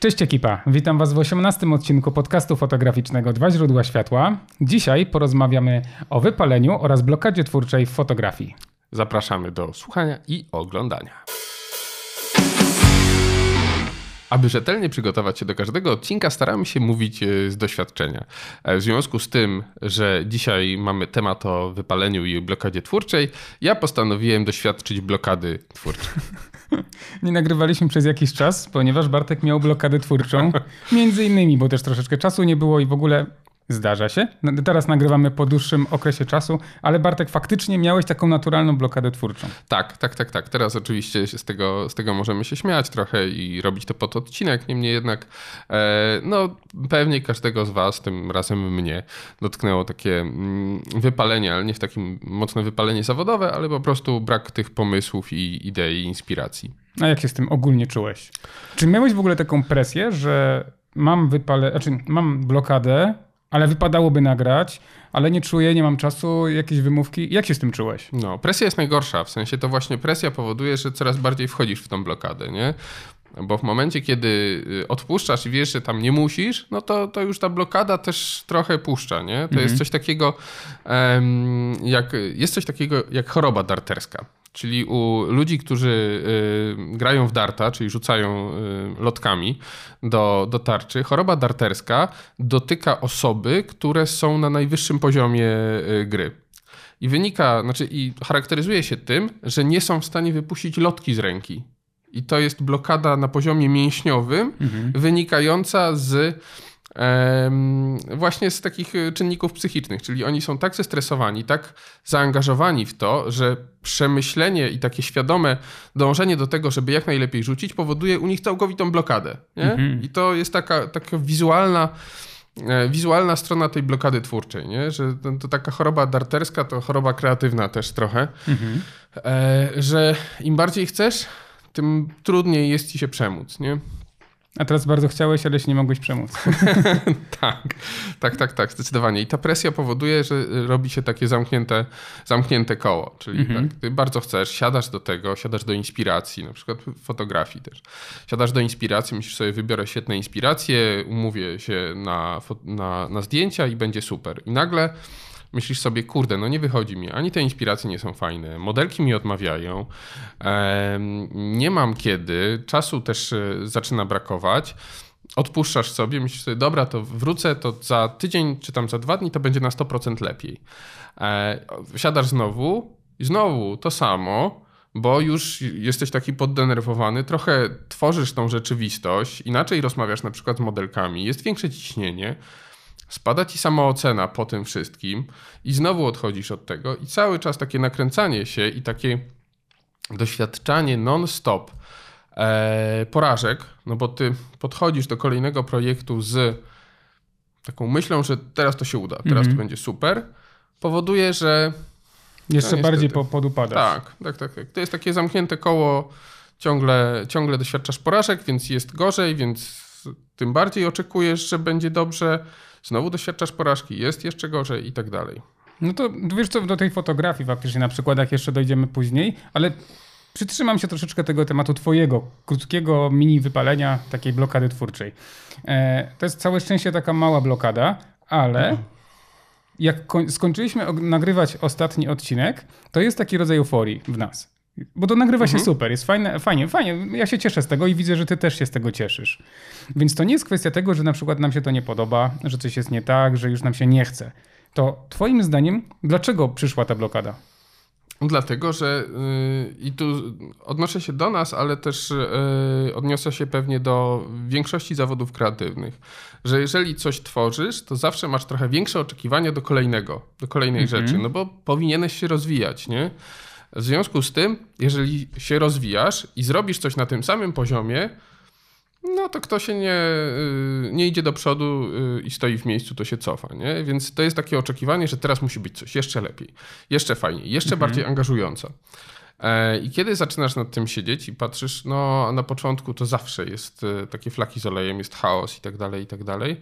Cześć ekipa, witam Was w 18 odcinku podcastu fotograficznego Dwa źródła światła. Dzisiaj porozmawiamy o wypaleniu oraz blokadzie twórczej w fotografii. Zapraszamy do słuchania i oglądania. Aby rzetelnie przygotować się do każdego odcinka, staramy się mówić e, z doświadczenia. E, w związku z tym, że dzisiaj mamy temat o wypaleniu i blokadzie twórczej, ja postanowiłem doświadczyć blokady twórczej. Nie nagrywaliśmy przez jakiś czas, ponieważ Bartek miał blokadę twórczą. Między innymi, bo też troszeczkę czasu nie było i w ogóle Zdarza się. No, teraz nagrywamy po dłuższym okresie czasu, ale Bartek, faktycznie miałeś taką naturalną blokadę twórczą. Tak, tak, tak, tak. Teraz oczywiście z tego, z tego możemy się śmiać trochę i robić to pod odcinek. Niemniej jednak, e, no pewnie każdego z Was, tym razem mnie, dotknęło takie mm, wypalenie, ale nie w takim mocne wypalenie zawodowe, ale po prostu brak tych pomysłów i idei, inspiracji. A jak się z tym ogólnie czułeś? Czy miałeś w ogóle taką presję, że mam wypale, znaczy mam blokadę, ale wypadałoby nagrać, ale nie czuję, nie mam czasu, jakieś wymówki. Jak się z tym czułeś? No, presja jest najgorsza, w sensie to właśnie presja powoduje, że coraz bardziej wchodzisz w tą blokadę, nie? Bo w momencie, kiedy y, odpuszczasz i wiesz, że tam nie musisz, no to, to już ta blokada też trochę puszcza, nie? To mhm. jest coś takiego, um, jak, jest coś takiego jak choroba darterska. Czyli u ludzi, którzy y, grają w darta, czyli rzucają y, lotkami do, do tarczy, choroba darterska dotyka osoby, które są na najwyższym poziomie y, gry. I wynika, znaczy i charakteryzuje się tym, że nie są w stanie wypuścić lotki z ręki. I to jest blokada na poziomie mięśniowym, mhm. wynikająca z właśnie z takich y, czynników psychicznych, czyli oni są tak zestresowani, tak zaangażowani w to, że przemyślenie i takie świadome dążenie do tego, żeby jak najlepiej rzucić, powoduje u nich całkowitą blokadę. Mhm. I to jest taka, taka wizualna e, wizualna strona tej blokady twórczej, nie? że to, to, taka choroba darterska to choroba kreatywna też trochę, mhm. e, że im bardziej chcesz, tym trudniej jest ci się przemóc. Nie? A teraz bardzo chciałeś, ale się nie mogłeś przemóc. tak, tak, tak, tak, zdecydowanie. I ta presja powoduje, że robi się takie zamknięte, zamknięte koło. Czyli mhm. tak, ty bardzo chcesz, siadasz do tego, siadasz do inspiracji, na przykład fotografii też. Siadasz do inspiracji, myślisz sobie, wybiorę świetne inspiracje, umówię się na, na, na zdjęcia i będzie super. I nagle myślisz sobie, kurde, no nie wychodzi mi, ani te inspiracje nie są fajne, modelki mi odmawiają, nie mam kiedy, czasu też e, zaczyna brakować. Odpuszczasz sobie, myślisz sobie, dobra, to wrócę, to za tydzień czy tam za dwa dni to będzie na 100% lepiej. E, siadasz znowu i znowu to samo, bo już jesteś taki poddenerwowany, trochę tworzysz tą rzeczywistość, inaczej rozmawiasz na przykład z modelkami, jest większe ciśnienie, Spada ci samoocena po tym wszystkim i znowu odchodzisz od tego i cały czas takie nakręcanie się i takie doświadczanie non-stop e, porażek, no bo ty podchodzisz do kolejnego projektu z taką myślą, że teraz to się uda, teraz to mhm. będzie super, powoduje, że jeszcze no, bardziej podupadasz. Tak, tak, tak, tak. To jest takie zamknięte koło, ciągle, ciągle doświadczasz porażek, więc jest gorzej, więc tym bardziej oczekujesz, że będzie dobrze, znowu doświadczasz porażki, jest jeszcze gorzej i tak dalej. No to wiesz co, do tej fotografii faktycznie na przykładach jeszcze dojdziemy później, ale przytrzymam się troszeczkę tego tematu twojego, krótkiego mini wypalenia, takiej blokady twórczej. E, to jest całe szczęście taka mała blokada, ale mhm. jak skończyliśmy nagrywać ostatni odcinek, to jest taki rodzaj euforii w nas. Bo to nagrywa mhm. się super, jest fajne, fajnie, fajnie. Ja się cieszę z tego i widzę, że ty też się z tego cieszysz. Więc to nie jest kwestia tego, że na przykład nam się to nie podoba, że coś jest nie tak, że już nam się nie chce. To twoim zdaniem, dlaczego przyszła ta blokada? Dlatego, że yy, i tu odnoszę się do nas, ale też yy, odniosę się pewnie do większości zawodów kreatywnych, że jeżeli coś tworzysz, to zawsze masz trochę większe oczekiwania do kolejnego, do kolejnej mhm. rzeczy, no bo powinieneś się rozwijać, nie? W związku z tym, jeżeli się rozwijasz i zrobisz coś na tym samym poziomie, no to kto się nie, y, nie idzie do przodu y, i stoi w miejscu, to się cofa. Nie? Więc to jest takie oczekiwanie, że teraz musi być coś jeszcze lepiej, jeszcze fajniej, jeszcze mhm. bardziej angażująco. E, I kiedy zaczynasz nad tym siedzieć i patrzysz, no na początku to zawsze jest e, takie flaki z olejem, jest chaos i tak dalej, i tak dalej.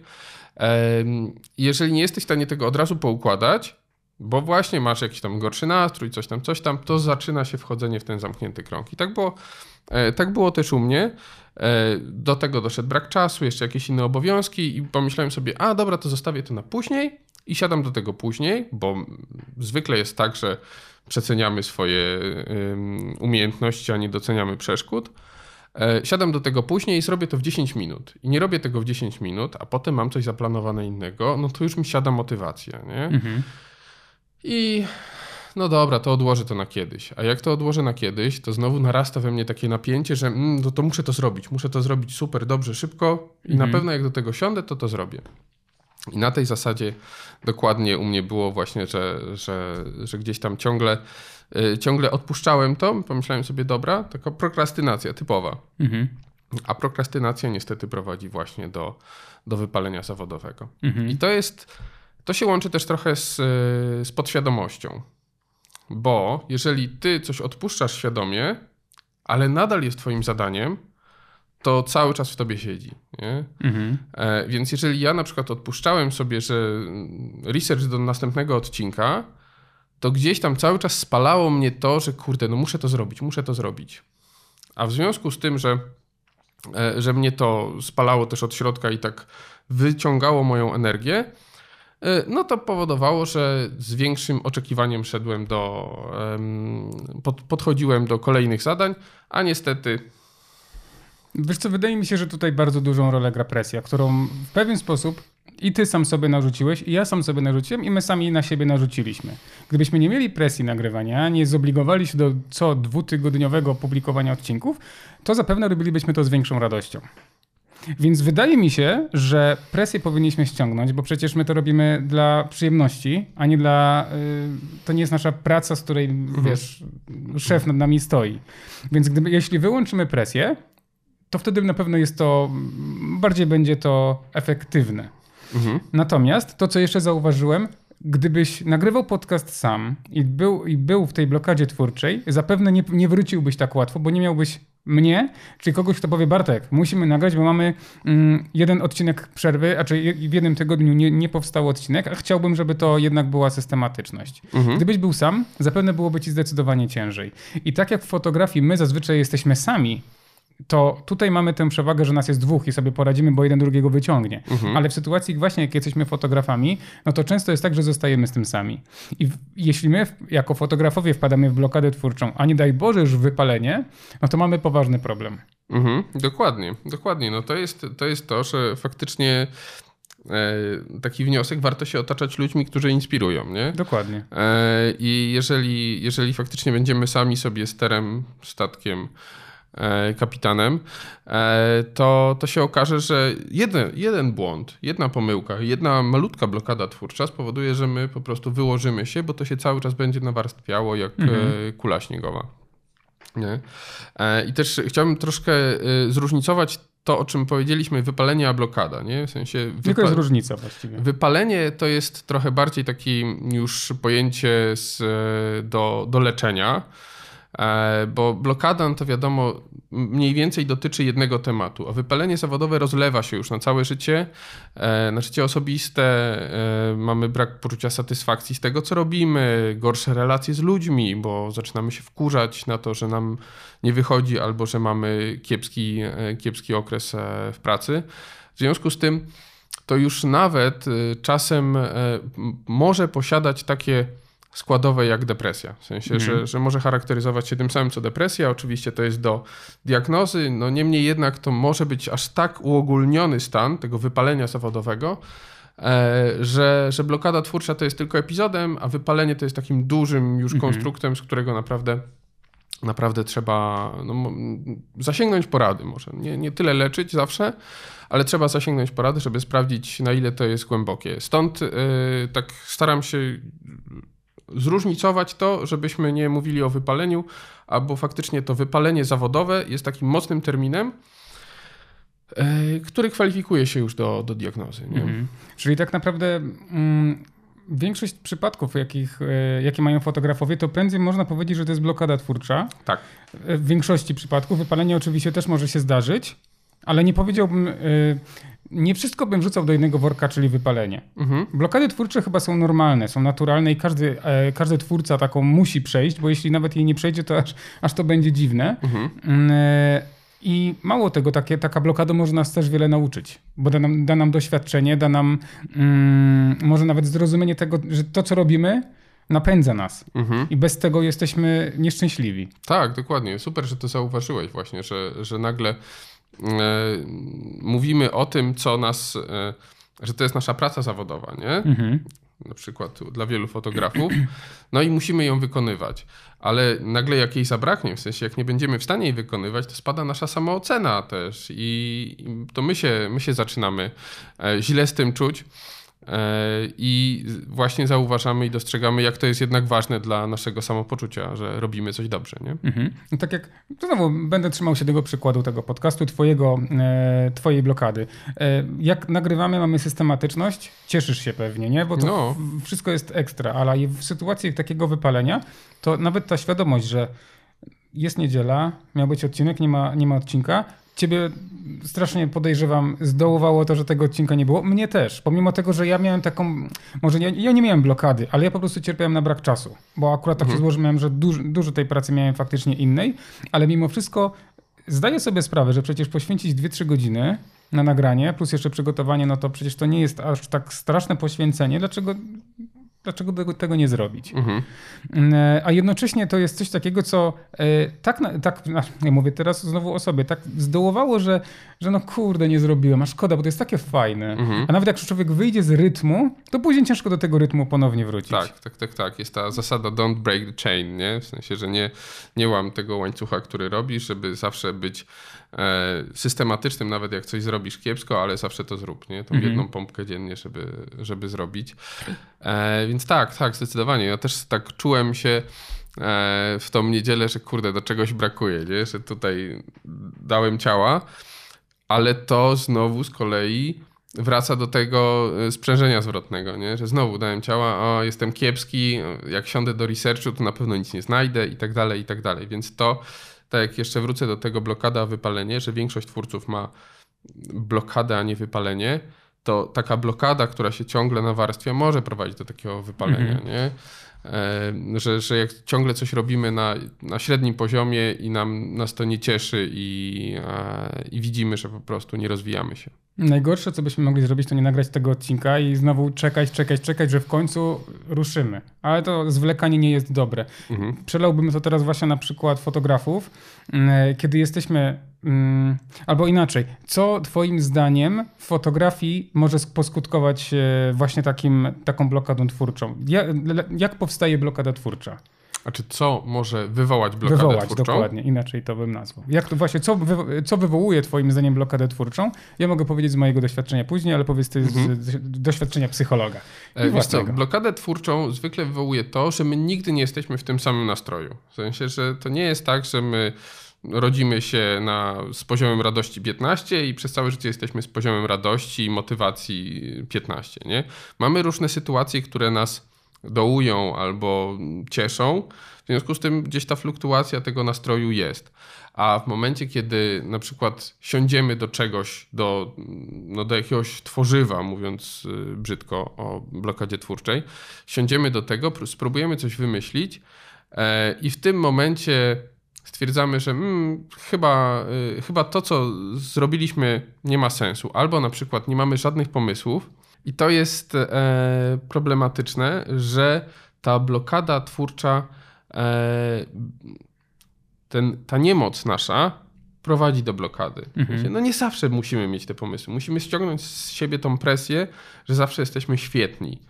Jeżeli nie jesteś w stanie tego od razu poukładać, bo właśnie masz jakiś tam gorszy nastrój, coś tam, coś tam, to zaczyna się wchodzenie w ten zamknięty krąg. I tak było, e, tak było też u mnie. Do tego doszedł brak czasu, jeszcze jakieś inne obowiązki i pomyślałem sobie, a dobra, to zostawię to na później i siadam do tego później, bo zwykle jest tak, że przeceniamy swoje umiejętności, a nie doceniamy przeszkód. E, siadam do tego później i zrobię to w 10 minut. I nie robię tego w 10 minut, a potem mam coś zaplanowane innego, no to już mi siada motywacja, nie? Mhm. I no dobra, to odłożę to na kiedyś. A jak to odłożę na kiedyś, to znowu narasta we mnie takie napięcie, że mm, no to muszę to zrobić. Muszę to zrobić super, dobrze, szybko i mhm. na pewno jak do tego siądę, to to zrobię. I na tej zasadzie dokładnie u mnie było właśnie, że, że, że gdzieś tam ciągle, yy, ciągle odpuszczałem to. Pomyślałem sobie, dobra, taka prokrastynacja typowa. Mhm. A prokrastynacja niestety prowadzi właśnie do, do wypalenia zawodowego. Mhm. I to jest, to się łączy też trochę z, z podświadomością. Bo jeżeli ty coś odpuszczasz świadomie, ale nadal jest twoim zadaniem, to cały czas w tobie siedzi. Mhm. E, więc jeżeli ja na przykład odpuszczałem sobie, że research do następnego odcinka, to gdzieś tam cały czas spalało mnie to, że kurde, no muszę to zrobić, muszę to zrobić. A w związku z tym, że, e, że mnie to spalało też od środka i tak wyciągało moją energię, no to powodowało, że z większym oczekiwaniem szedłem do, pod, podchodziłem do kolejnych zadań, a niestety Wiesz co, wydaje mi się, że tutaj bardzo dużą rolę gra presja, którą w pewien sposób i ty sam sobie narzuciłeś, i ja sam sobie narzuciłem, i my sami na siebie narzuciliśmy. Gdybyśmy nie mieli presji nagrywania, nie zobligowali się do co dwutygodniowego publikowania odcinków, to zapewne robilibyśmy to z większą radością. Więc wydaje mi się, że presję powinniśmy ściągnąć, bo przecież my to robimy dla przyjemności, a nie dla. Y, to nie jest nasza praca, z której mhm. wiesz, szef nad nami stoi. Więc gdyby, jeśli wyłączymy presję, to wtedy na pewno jest to, bardziej będzie to efektywne. Mhm. Natomiast to, co jeszcze zauważyłem, gdybyś nagrywał podcast sam i był, i był w tej blokadzie twórczej, zapewne nie, nie wróciłbyś tak łatwo, bo nie miałbyś mnie, czy kogoś, kto powie Bartek, musimy nagrać, bo mamy mm, jeden odcinek przerwy, a czy w jednym tygodniu nie, nie powstał odcinek, a chciałbym, żeby to jednak była systematyczność. Mhm. Gdybyś był sam, zapewne byłoby ci zdecydowanie ciężej. I tak jak w fotografii my zazwyczaj jesteśmy sami, to tutaj mamy tę przewagę, że nas jest dwóch i sobie poradzimy, bo jeden drugiego wyciągnie. Mhm. Ale w sytuacji właśnie, jak jesteśmy fotografami, no to często jest tak, że zostajemy z tym sami. I w, jeśli my jako fotografowie wpadamy w blokadę twórczą, a nie daj Boże już wypalenie, no to mamy poważny problem. Mhm. Dokładnie, dokładnie. No to jest, to jest to, że faktycznie e, taki wniosek, warto się otaczać ludźmi, którzy inspirują, nie? Dokładnie. E, I jeżeli, jeżeli faktycznie będziemy sami sobie sterem, statkiem, kapitanem, e, to, to się okaże, że jeden, jeden błąd, jedna pomyłka, jedna malutka blokada twórcza spowoduje, że my po prostu wyłożymy się, bo to się cały czas będzie nawarstwiało jak mhm. E, kula śniegowa. Nie? I też chciałbym troszkę zróżnicować to, o czym powiedzieliśmy, wypalenie a blokada. Nie? W sensie wypa- Tylko jest różnica właściwie. Wypalenie to jest trochę bardziej takie już pojęcie z, do, do leczenia. E, bo blokada, to wiadomo, mniej więcej dotyczy jednego tematu, a wypalenie zawodowe rozlewa się już na całe życie, e, na życie osobiste, e, mamy brak poczucia satysfakcji z tego, co robimy, gorsze relacje z ludźmi, bo zaczynamy się wkurzać na to, że nam nie wychodzi albo że mamy kiepski, kiepski okres w pracy. W związku z tym to już nawet czasem może posiadać takie składowe jak depresja. W sensie, że, mhm. że może charakteryzować się tym samym co depresja. Oczywiście to jest do diagnozy, no niemniej jednak to może być aż tak uogólniony stan tego wypalenia zawodowego, e, że, że blokada twórcza to jest tylko epizodem, a wypalenie to jest takim dużym już mhm. konstruktem, z którego naprawdę naprawdę trzeba no, zasięgnąć porady może. Nie, nie tyle leczyć zawsze, ale trzeba zasięgnąć porady, żeby sprawdzić na ile to jest głębokie. Stąd yy, tak staram się zróżnicować to, żebyśmy nie mówili o wypaleniu, albo faktycznie to wypalenie zawodowe jest takim mocnym terminem, e, który kwalifikuje się już do, do diagnozy. Mhm. Czyli tak naprawdę mm, większość przypadków, jakich, e, jakie mają fotografowie, to prędzej można powiedzieć, że to jest blokada twórcza. Tak. W większości przypadków wypalenie oczywiście też może się zdarzyć, ale nie powiedziałbym, nie wszystko bym wrzucał do jednego worka, czyli wypalenie. Mhm. Blokady twórcze chyba są normalne, są naturalne i każdy, e, każdy twórca taką musi przejść, bo jeśli nawet jej nie przejdzie, to aż, aż to będzie dziwne. Mhm. Mm, e, I mało tego, takie, taka blokada może nas też wiele nauczyć, bo da nam, da nam doświadczenie, da nam mm, może nawet zrozumienie tego, że to, co robimy, napędza nas. Mhm. I bez tego jesteśmy nieszczęśliwi. Tak, dokładnie. Super, że to zauważyłeś właśnie, że, że nagle mówimy o tym, co nas, e, że to jest nasza praca zawodowa, nie? Mhm. Na przykład dla wielu fotografów. No i musimy ją wykonywać. Ale nagle jak jej zabraknie, w sensie jak nie będziemy w stanie jej wykonywać, to spada nasza samoocena też i to my się, my się zaczynamy e, źle z tym czuć. E, I właśnie zauważamy i dostrzegamy, jak to jest jednak ważne dla naszego samopoczucia, że robimy coś dobrze. Nie? Mhm. No tak jak, znowu będę trzymał się tego przykładu, tego podcastu, twojego, e, twojej blokady. E, jak nagrywamy, mamy systematyczność, cieszysz się pewnie, nie? Bo to no. wszystko jest ekstra, ale w sytuacji takiego wypalenia, to nawet ta świadomość, że jest niedziela, miał być odcinek, nie ma, nie ma odcinka, ciebie strasznie podejrzewam, zdołowało to, że tego odcinka nie było. Mnie też, pomimo tego, że ja miałem taką, może ja, ja nie miałem blokady, ale ja po prostu cierpiałem na brak czasu, bo akurat tak mhm. się złożyło, miałem, że dużo, dużo tej pracy miałem faktycznie innej, ale mimo wszystko zdaję sobie sprawę, że przecież poświęcić 2-3 godziny na nagranie, plus jeszcze przygotowanie, no to przecież to nie jest aż tak straszne poświęcenie. Dlaczego dlaczego tego nie zrobić? Mhm. E, a jednocześnie to jest coś takiego, co e, tak, tak ja mówię teraz znowu o sobie, tak zdołowało, że, że no kurde, nie zrobiłem, a szkoda, bo to jest takie fajne. Mhm. A nawet jak człowiek wyjdzie z rytmu, to później ciężko do tego rytmu ponownie wrócić. Tak, tak, tak, tak. Jest ta zasada don't break the chain, nie? W sensie, że nie, nie łam tego łańcucha, który robisz, żeby zawsze być systematycznym, nawet jak coś zrobisz kiepsko, ale zawsze to zrób, nie? Tą mhm. jedną pompkę dziennie, żeby, żeby zrobić. E, więc tak, tak, zdecydowanie. Ja też tak czułem się e, w tą niedzielę, że kurde, do czegoś brakuje, nie? że tutaj dałem ciała, ale to znowu z kolei wraca do tego e, sprzężenia zwrotnego, nie? że znowu dałem ciała, o jestem kiepski, jak siądę do researchu, to na pewno nic nie znajdę i tak dalej, i tak dalej. Więc to, tak jak jeszcze wrócę do tego blokada, wypalenie, że większość twórców ma blokadę, a nie wypalenie, to taka blokada, która się ciągle nawarstwia, może prowadzić do takiego wypalenia, mhm. nie? E, że, że jak ciągle coś robimy na, na średnim poziomie i nam, nas to nie cieszy i, i widzimy, że po prostu nie rozwijamy się. Najgorsze, co byśmy mogli zrobić, to nie nagrać tego odcinka i znowu czekać, czekać, czekać, że w końcu ruszymy. Ale to zwlekanie nie jest dobre. Mhm. Przelałbym to teraz właśnie na przykład fotografów. Mm, kiedy jesteśmy Mm, albo inaczej, co Twoim zdaniem w fotografii może poskutkować e, właśnie takim, taką blokadą twórczą? Jak powstaje blokada twórcza? A czy co może wywołać blokadę wywołać, twórczą? dokładnie, inaczej to bym nazwał. Jak to właśnie, co, wy, co wywołuje Twoim zdaniem blokadę twórczą? Ja mogę powiedzieć z mojego doświadczenia później, ale powiedz Ty mhm. z, z doświadczenia psychologa. E, wiesz co, blokadę twórczą zwykle wywołuje to, że my nigdy nie jesteśmy w tym samym nastroju. W sensie, że to nie jest tak, że my rodzimy się na, z poziomem radości 15 i przez całe życie jesteśmy z poziomem radości i motywacji 15. Nie? Mamy różne sytuacje, które nas dołują albo cieszą. W związku z tym gdzieś ta fluktuacja tego nastroju jest. A w momencie, kiedy na przykład siądziemy do czegoś, do, no do jakiegoś tworzywa, mówiąc y, brzydko o blokadzie twórczej, siądziemy do tego, spróbujemy coś wymyślić e, i w tym momencie stwierdzamy, że hmm, chyba, y, chyba to, co zrobiliśmy, nie ma sensu, albo na przykład nie mamy żadnych pomysłów, i to jest e, problematyczne, że ta blokada twórcza, e, ten, ta niemoc nasza prowadzi do blokady. Mhm. No nie zawsze musimy mieć te pomysły. Musimy ściągnąć z siebie tą presję, że zawsze jesteśmy świetni.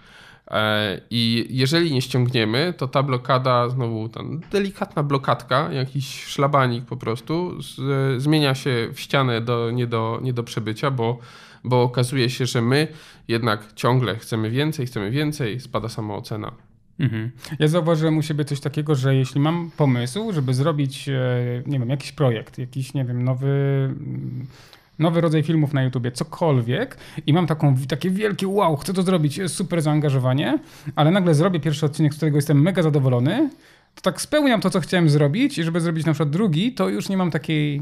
E, I jeżeli nie ściągniemy, to ta blokada, znowu ta delikatna blokadka, jakiś szlabanik po prostu, z, zmienia się w ścianę do, nie, do, nie do przebycia, bo, bo okazuje się, że my jednak ciągle chcemy więcej, chcemy więcej, spada samoocena. Mhm. Ja zauważyłem u siebie coś takiego, że jeśli mam pomysł, żeby zrobić, e, nie wiem, jakiś projekt, jakiś, nie wiem, nowy nowy rodzaj filmów na YouTubie, cokolwiek. I mam taką, takie wielkie wow, chcę to zrobić, super zaangażowanie, ale nagle zrobię pierwszy odcinek, z którego jestem mega zadowolony, to tak spełniam to, co chciałem zrobić i żeby zrobić na przykład drugi, to już nie mam takiej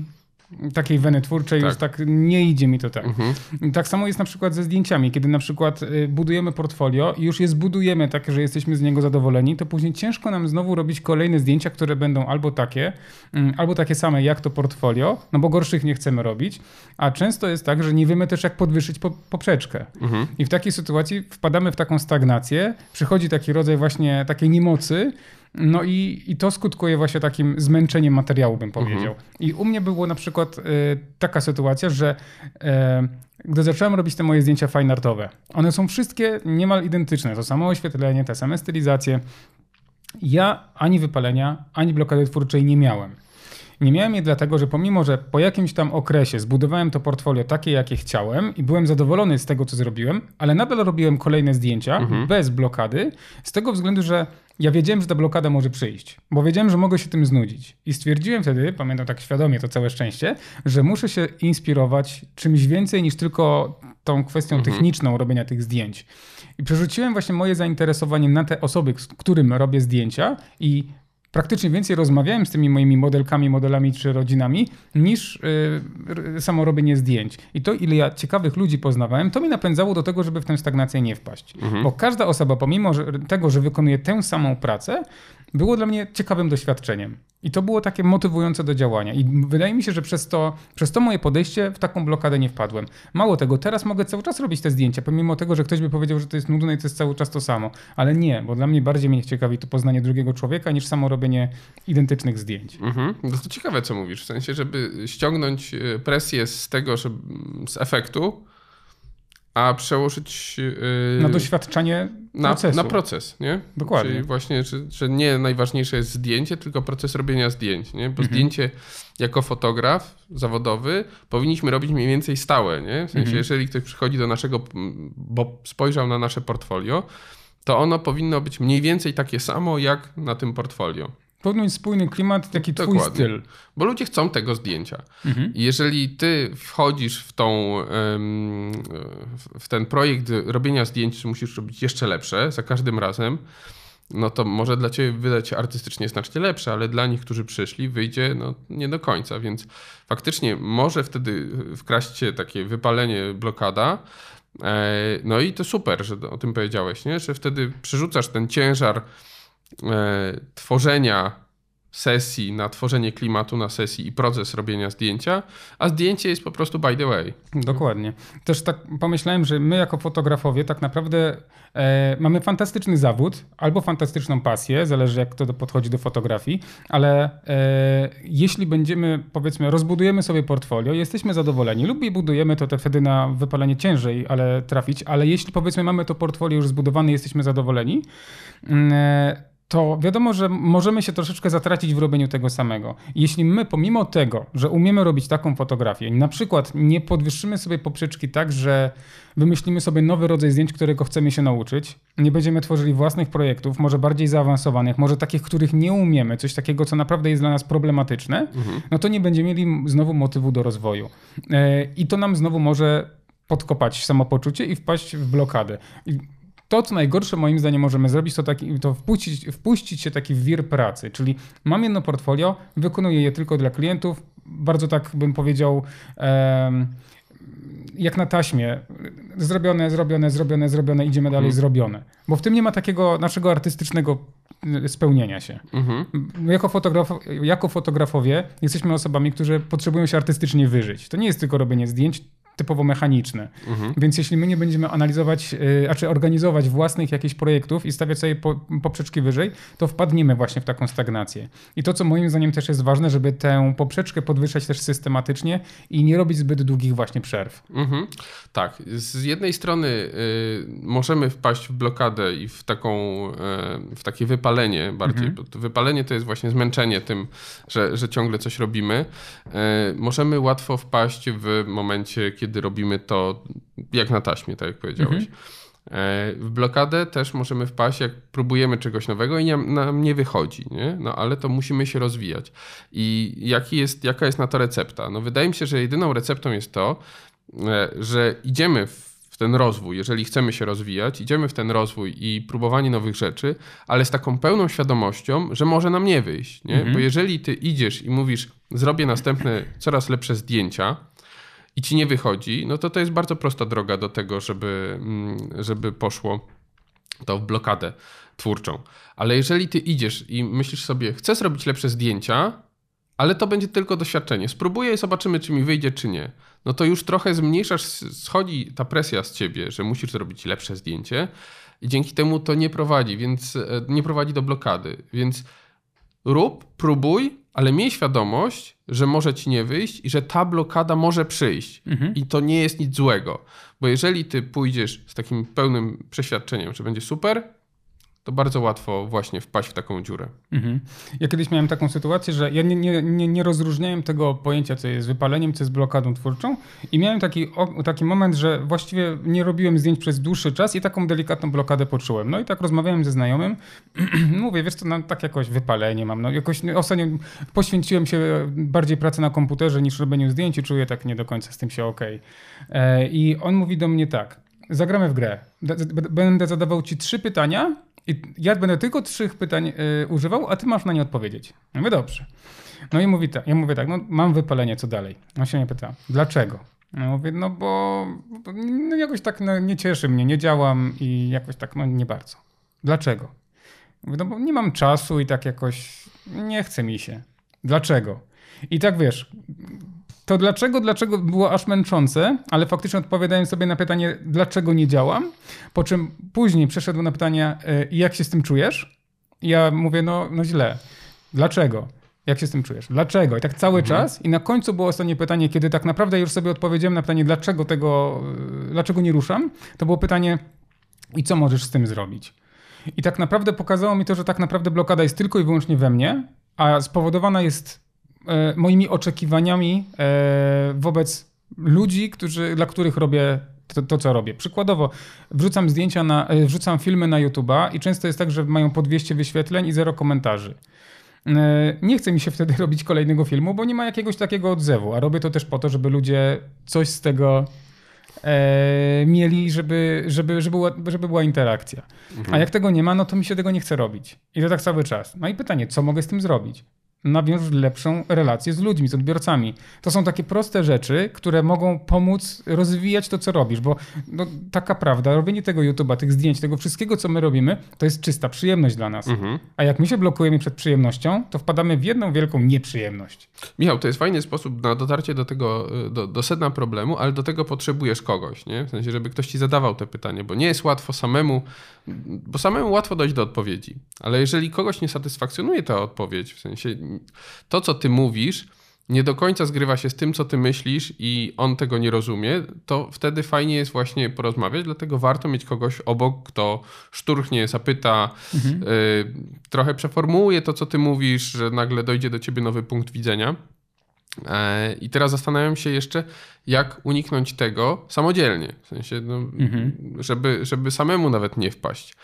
takiej weny twórczej, tak. już tak nie idzie mi to tak. Mhm. Tak samo jest na przykład ze zdjęciami, kiedy na przykład y, budujemy portfolio i już je zbudujemy tak, że jesteśmy z niego zadowoleni, to później ciężko nam znowu robić kolejne zdjęcia, które będą albo takie, mm, albo takie same jak to portfolio, no bo gorszych nie chcemy robić, a często jest tak, że nie wiemy też jak podwyższyć po, poprzeczkę. Mhm. I w takiej sytuacji wpadamy w taką stagnację, przychodzi taki rodzaj właśnie takiej niemocy, no i, i to skutkuje właśnie takim zmęczeniem materiału, bym powiedział. Mhm. I u mnie było na przykład y, taka sytuacja, że y, gdy zacząłem robić te moje zdjęcia fine artowe, one są wszystkie niemal identyczne. To samo oświetlenie, te same stylizacje. Ja ani wypalenia, ani blokady twórczej nie miałem. Nie miałem je dlatego, że pomimo, że po jakimś tam okresie zbudowałem to portfolio takie, jakie chciałem i byłem zadowolony z tego, co zrobiłem, ale nadal robiłem kolejne zdjęcia mhm. bez blokady, z tego względu, że ja wiedziałem, że ta blokada może przyjść, bo wiedziałem, że mogę się tym znudzić. I stwierdziłem wtedy, pamiętam tak świadomie to całe szczęście, że muszę się inspirować czymś więcej niż tylko tą kwestią mhm. techniczną robienia tych zdjęć. I przerzuciłem właśnie moje zainteresowanie na te osoby, z którym robię zdjęcia i praktycznie więcej rozmawiałem z tymi moimi modelkami, modelami czy rodzinami niż yy, samo robienie zdjęć. I to, ile ja ciekawych ludzi poznawałem, to mi napędzało do tego, żeby w tę stagnację nie wpaść. Mhm. Bo każda osoba, pomimo że, tego, że wykonuje tę samą pracę, było dla mnie ciekawym doświadczeniem. I to było takie motywujące do działania. I wydaje mi się, że przez to, przez to moje podejście w taką blokadę nie wpadłem. Mało tego, teraz mogę cały czas robić te zdjęcia, pomimo tego, że ktoś by powiedział, że to jest nudne i to jest cały czas to samo. Ale nie, bo dla mnie bardziej mnie ciekawi to poznanie drugiego człowieka niż samo robienie identycznych zdjęć. Mhm. No to ciekawe, co mówisz. W sensie, żeby ściągnąć e, presję z tego, że, z efektu, a przełożyć yy, na doświadczenie procesu. Na, na proces, nie? Dokładnie. Czyli właśnie, że, że, nie najważniejsze jest zdjęcie, tylko proces robienia zdjęć, nie? Bo mhm. zdjęcie jako fotograf zawodowy powinniśmy robić mniej więcej stałe, nie? W sensie, mhm. jeżeli ktoś przychodzi do naszego, bo spojrzał na nasze portfolio, to ono powinno być mniej więcej takie samo jak na tym portfolio. Być spójny klimat, taki Dokładnie. twój styl. Bo ludzie chcą tego zdjęcia. Mhm. Jeżeli ty wchodzisz w, tą, w ten projekt robienia zdjęć, czy musisz robić jeszcze lepsze za każdym razem, no to może dla ciebie wydać się artystycznie znacznie lepsze, ale dla nich, którzy przyszli, wyjdzie no, nie do końca. Więc faktycznie może wtedy wkraść się takie wypalenie, blokada. E, no i to super, że o tym powiedziałeś, nie? że wtedy przerzucasz ten ciężar tworzenia sesji na tworzenie klimatu na sesji i proces robienia zdjęcia, a zdjęcie jest po prostu by the way. Dokładnie. Też tak pomyślałem, że my jako fotografowie tak naprawdę e, mamy fantastyczny zawód albo fantastyczną pasję, zależy jak to podchodzi do fotografii, ale e, jeśli będziemy, powiedzmy, rozbudujemy sobie portfolio, jesteśmy zadowoleni lub budujemy to, to wtedy na wypalenie ciężej, ale trafić, ale jeśli powiedzmy mamy to portfolio już zbudowane, jesteśmy zadowoleni, mm, e, to wiadomo, że możemy się troszeczkę zatracić w robieniu tego samego. Jeśli my, pomimo tego, że umiemy robić taką fotografię, na przykład nie podwyższymy sobie poprzeczki tak, że wymyślimy sobie nowy rodzaj zdjęć, którego chcemy się nauczyć, nie będziemy tworzyli własnych projektów, może bardziej zaawansowanych, może takich, których nie umiemy, coś takiego, co naprawdę jest dla nas problematyczne, mhm. no to nie będziemy mieli znowu motywu do rozwoju. E, I to nam znowu może podkopać samopoczucie i wpaść w blokadę. I to, co najgorsze moim zdaniem możemy zrobić, to, taki, to wpuścić, wpuścić się taki wir pracy, czyli mam jedno portfolio, wykonuję je tylko dla klientów, bardzo tak bym powiedział, um, jak na taśmie, zrobione, zrobione, zrobione, zrobione, idziemy dalej, mhm. zrobione. Bo w tym nie ma takiego naszego artystycznego y, spełnienia się. Mhm. Jako, fotograf, jako fotografowie jesteśmy osobami, które potrzebują się artystycznie wyżyć. To nie jest tylko robienie zdjęć, typowo mechaniczne. Mhm. Więc jeśli my nie będziemy analizować, yy, a czy organizować własnych jakichś projektów i stawiać sobie po, poprzeczki wyżej, to wpadniemy właśnie w taką stagnację. I to, co moim zdaniem też jest ważne, żeby tę poprzeczkę podwyższać też systematycznie i nie robić zbyt długich właśnie przerw. Mhm. Tak. Z jednej strony y, możemy wpaść w blokadę i w taką, y, w takie wypalenie bardziej, mhm. wypalenie to jest właśnie zmęczenie tym, że, że ciągle coś robimy. Y, możemy łatwo wpaść w momencie, kiedy kiedy robimy to jak na taśmie, tak jak powiedziałeś. Mhm. w blokadę też możemy wpaść, jak próbujemy czegoś nowego i nam nie wychodzi, nie? No ale to musimy się rozwijać. I jaki jest, jaka jest na to recepta? No wydaje mi się, że jedyną receptą jest to, że idziemy w w ten rozwój, jeżeli chcemy się rozwijać, idziemy w ten rozwój i próbowanie nowych rzeczy, ale z taką pełną świadomością, że może nam nie wyjść. Nie? Mhm. Bo jeżeli ty idziesz i mówisz, zrobię następne coraz lepsze zdjęcia i ci nie wychodzi, no to to jest bardzo prosta droga do tego, żeby, mm, żeby poszło to w blokadę twórczą. Ale jeżeli ty idziesz i myślisz sobie, chcę zrobić lepsze zdjęcia, ale to będzie tylko doświadczenie. Spróbuję i zobaczymy, czy mi wyjdzie, czy nie. No to już trochę zmniejszasz, schodzi ta presja z ciebie, że musisz zrobić lepsze zdjęcie i dzięki temu to nie prowadzi, więc e, nie prowadzi do blokady. Więc rób, próbuj, ale miej świadomość, że może ci nie wyjść i że ta blokada może przyjść. Mhm. I to nie jest nic złego. Bo jeżeli ty pójdziesz z takim pełnym przeświadczeniem, że będzie super, to bardzo łatwo właśnie wpaść w taką dziurę. Mhm. Ja kiedyś miałem taką sytuację, że ja nie, nie, nie, nie rozróżniałem tego pojęcia, co jest wypaleniem, co jest blokadą twórczą i miałem taki, taki moment, że właściwie nie robiłem zdjęć przez dłuższy czas i taką delikatną blokadę poczułem. No i tak rozmawiałem ze znajomym, mówię, wiesz co, no, tak jakoś wypalenie mam, no jakoś ostatnio poświęciłem się bardziej pracy na komputerze niż robieniu zdjęć i czuję tak nie do końca z tym się ok. E, I on mówi do mnie tak, zagramy w grę. Będę zadawał ci trzy pytania i ja będę tylko trzech pytań y, używał, a ty masz na nie odpowiedzieć. Ja dobrze. No i mówi tak, ja mówię tak, no mam wypalenie, co dalej? On się mnie pyta, dlaczego? Ja mówię, no bo no jakoś tak no, nie cieszy mnie, nie działam i jakoś tak no nie bardzo. Dlaczego? Mówię, no bo nie mam czasu i tak jakoś nie chce mi się. Dlaczego? I tak wiesz, to dlaczego, dlaczego było aż męczące, ale faktycznie odpowiadałem sobie na pytanie, dlaczego nie działam, po czym później przeszedł na pytanie, jak się z tym czujesz? I ja mówię, no, no źle. Dlaczego? Jak się z tym czujesz? Dlaczego? I tak cały mhm. czas. I na końcu było ostatnie pytanie, kiedy tak naprawdę już sobie odpowiedziałem na pytanie, dlaczego tego, e, dlaczego nie ruszam. To było pytanie, i co możesz z tym zrobić? I tak naprawdę pokazało mi to, że tak naprawdę blokada jest tylko i wyłącznie we mnie, a spowodowana jest moimi oczekiwaniami e, wobec ludzi, którzy, dla których robię to, to, co robię. Przykładowo, wrzucam zdjęcia, na, e, wrzucam filmy na YouTube'a i często jest tak, że mają po 200 wyświetleń i zero komentarzy. Nie chce mi się wtedy robić kolejnego filmu, bo nie ma jakiegoś takiego odzewu, a robię to też po to, żeby ludzie coś z tego e, mieli, żeby, żeby, żeby, była, żeby była interakcja. Mhm. A jak tego nie ma, no to mi się tego nie chce robić. I to tak cały czas. No i pytanie, co mogę z tym zrobić? Nawiąż lepszą relację z ludźmi, z odbiorcami. To są takie proste rzeczy, które mogą pomóc rozwijać to, co robisz, bo no, taka prawda, robienie tego YouTube'a, tych zdjęć, tego wszystkiego, co my robimy, to jest czysta przyjemność dla nas. Mhm. A jak my się blokujemy przed przyjemnością, to wpadamy w jedną wielką nieprzyjemność. Michał, to jest fajny sposób na dotarcie do tego, do, do sedna problemu, ale do tego potrzebujesz kogoś, nie? W sensie, żeby ktoś ci zadawał te pytanie, bo nie jest łatwo samemu, bo samemu łatwo dojść do odpowiedzi, ale jeżeli kogoś nie satysfakcjonuje ta odpowiedź, w sensie to, co ty mówisz, nie do końca zgrywa się z tym, co ty myślisz i on tego nie rozumie, to wtedy fajnie jest właśnie porozmawiać, dlatego warto mieć kogoś obok, kto szturchnie, zapyta, mhm. y, trochę przeformułuje to, co ty mówisz, że nagle dojdzie do ciebie nowy punkt widzenia. E, I teraz zastanawiam się jeszcze, jak uniknąć tego samodzielnie, w sensie, no, mhm. żeby, żeby samemu nawet nie wpaść,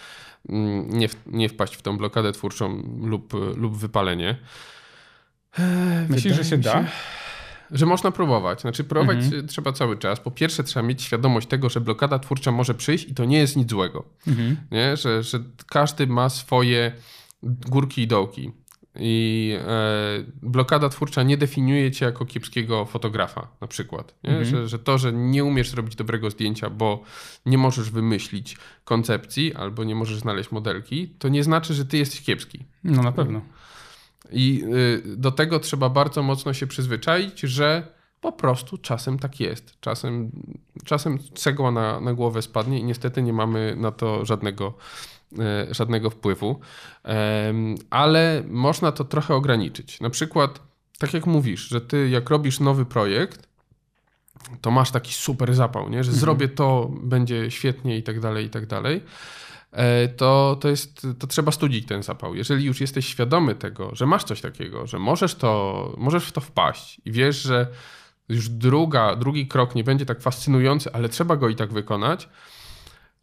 mm, nie, w, nie wpaść w tą blokadę twórczą lub, lub wypalenie. Myślisz, że się da? Że można próbować. Znaczy, próbować mhm. trzeba cały czas. Po pierwsze, trzeba mieć świadomość tego, że blokada twórcza może przyjść i to nie jest nic złego. Mhm. Nie? Że, że każdy ma swoje górki i dołki. I e, blokada twórcza nie definiuje cię jako kiepskiego fotografa, na przykład. Mhm. Że, że to, że nie umiesz zrobić dobrego zdjęcia, bo nie możesz wymyślić koncepcji albo nie możesz znaleźć modelki, to nie znaczy, że ty jesteś kiepski. No na pewno. I y, do tego trzeba bardzo mocno się przyzwyczaić, że po prostu czasem tak jest. Czasem, czasem cegła na, na głowę spadnie i niestety nie mamy na to żadnego, y, żadnego wpływu. Ale można to trochę ograniczyć. Na przykład, tak jak mówisz, że ty jak robisz nowy projekt, to masz taki super zapał, nie? że mhm. zrobię to, będzie świetnie i tak dalej, i tak dalej. E, to, to, jest, to trzeba studzić ten zapał. Jeżeli już jesteś świadomy tego, że masz coś takiego, że możesz, to, możesz w to wpaść i wiesz, że już druga, drugi krok nie będzie tak fascynujący, ale trzeba go i tak wykonać,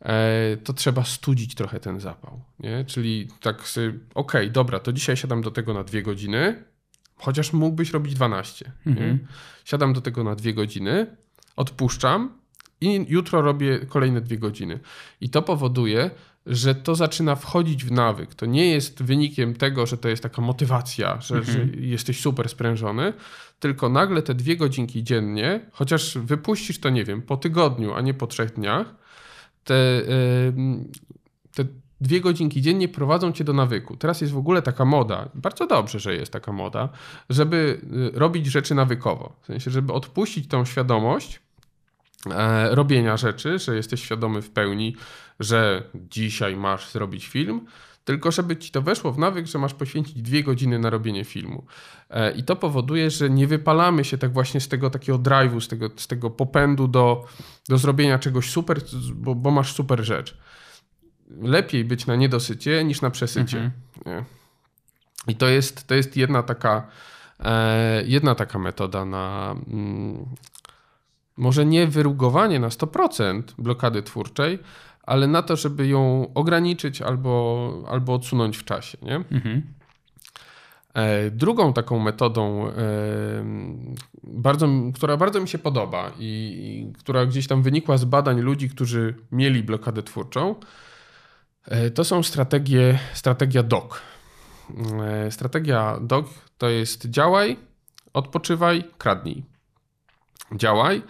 e, to trzeba studzić trochę ten zapał. Nie? Czyli tak, okej, okay, dobra, to dzisiaj siadam do tego na dwie godziny, chociaż mógłbyś robić 12. Mhm. Siadam do tego na dwie godziny, odpuszczam i jutro robię kolejne dwie godziny. I to powoduje, że to zaczyna wchodzić w nawyk. To nie jest wynikiem tego, że to jest taka motywacja, że, mhm. że jesteś super sprężony, tylko nagle te dwie godzinki dziennie, chociaż wypuścisz to, nie wiem, po tygodniu, a nie po trzech dniach, te, te dwie godzinki dziennie prowadzą cię do nawyku. Teraz jest w ogóle taka moda, bardzo dobrze, że jest taka moda, żeby y, robić rzeczy nawykowo. W sensie, żeby odpuścić tą świadomość e, robienia rzeczy, że jesteś świadomy w pełni, że dzisiaj masz zrobić film, tylko żeby ci to weszło w nawyk, że masz poświęcić dwie godziny na robienie filmu. E, I to powoduje, że nie wypalamy się tak właśnie z tego takiego drive'u, z tego, z tego popędu do, do zrobienia czegoś super, bo, bo masz super rzecz. Lepiej być na niedosycie niż na przesycie. Mhm. I to jest, to jest jedna taka e, jedna taka metoda na mm, może nie wyrugowanie na 100% blokady twórczej, ale na to, żeby ją ograniczyć albo, albo odsunąć w czasie. Nie? Mhm. E, drugą taką metodą, e, bardzo, która bardzo mi się podoba i, która gdzieś tam wynikła z badań ludzi, którzy mieli blokadę twórczą, e, to są strategie, strategia DOC. Strategia DOC to jest działaj, odpoczywaj, kradnij. Działaj,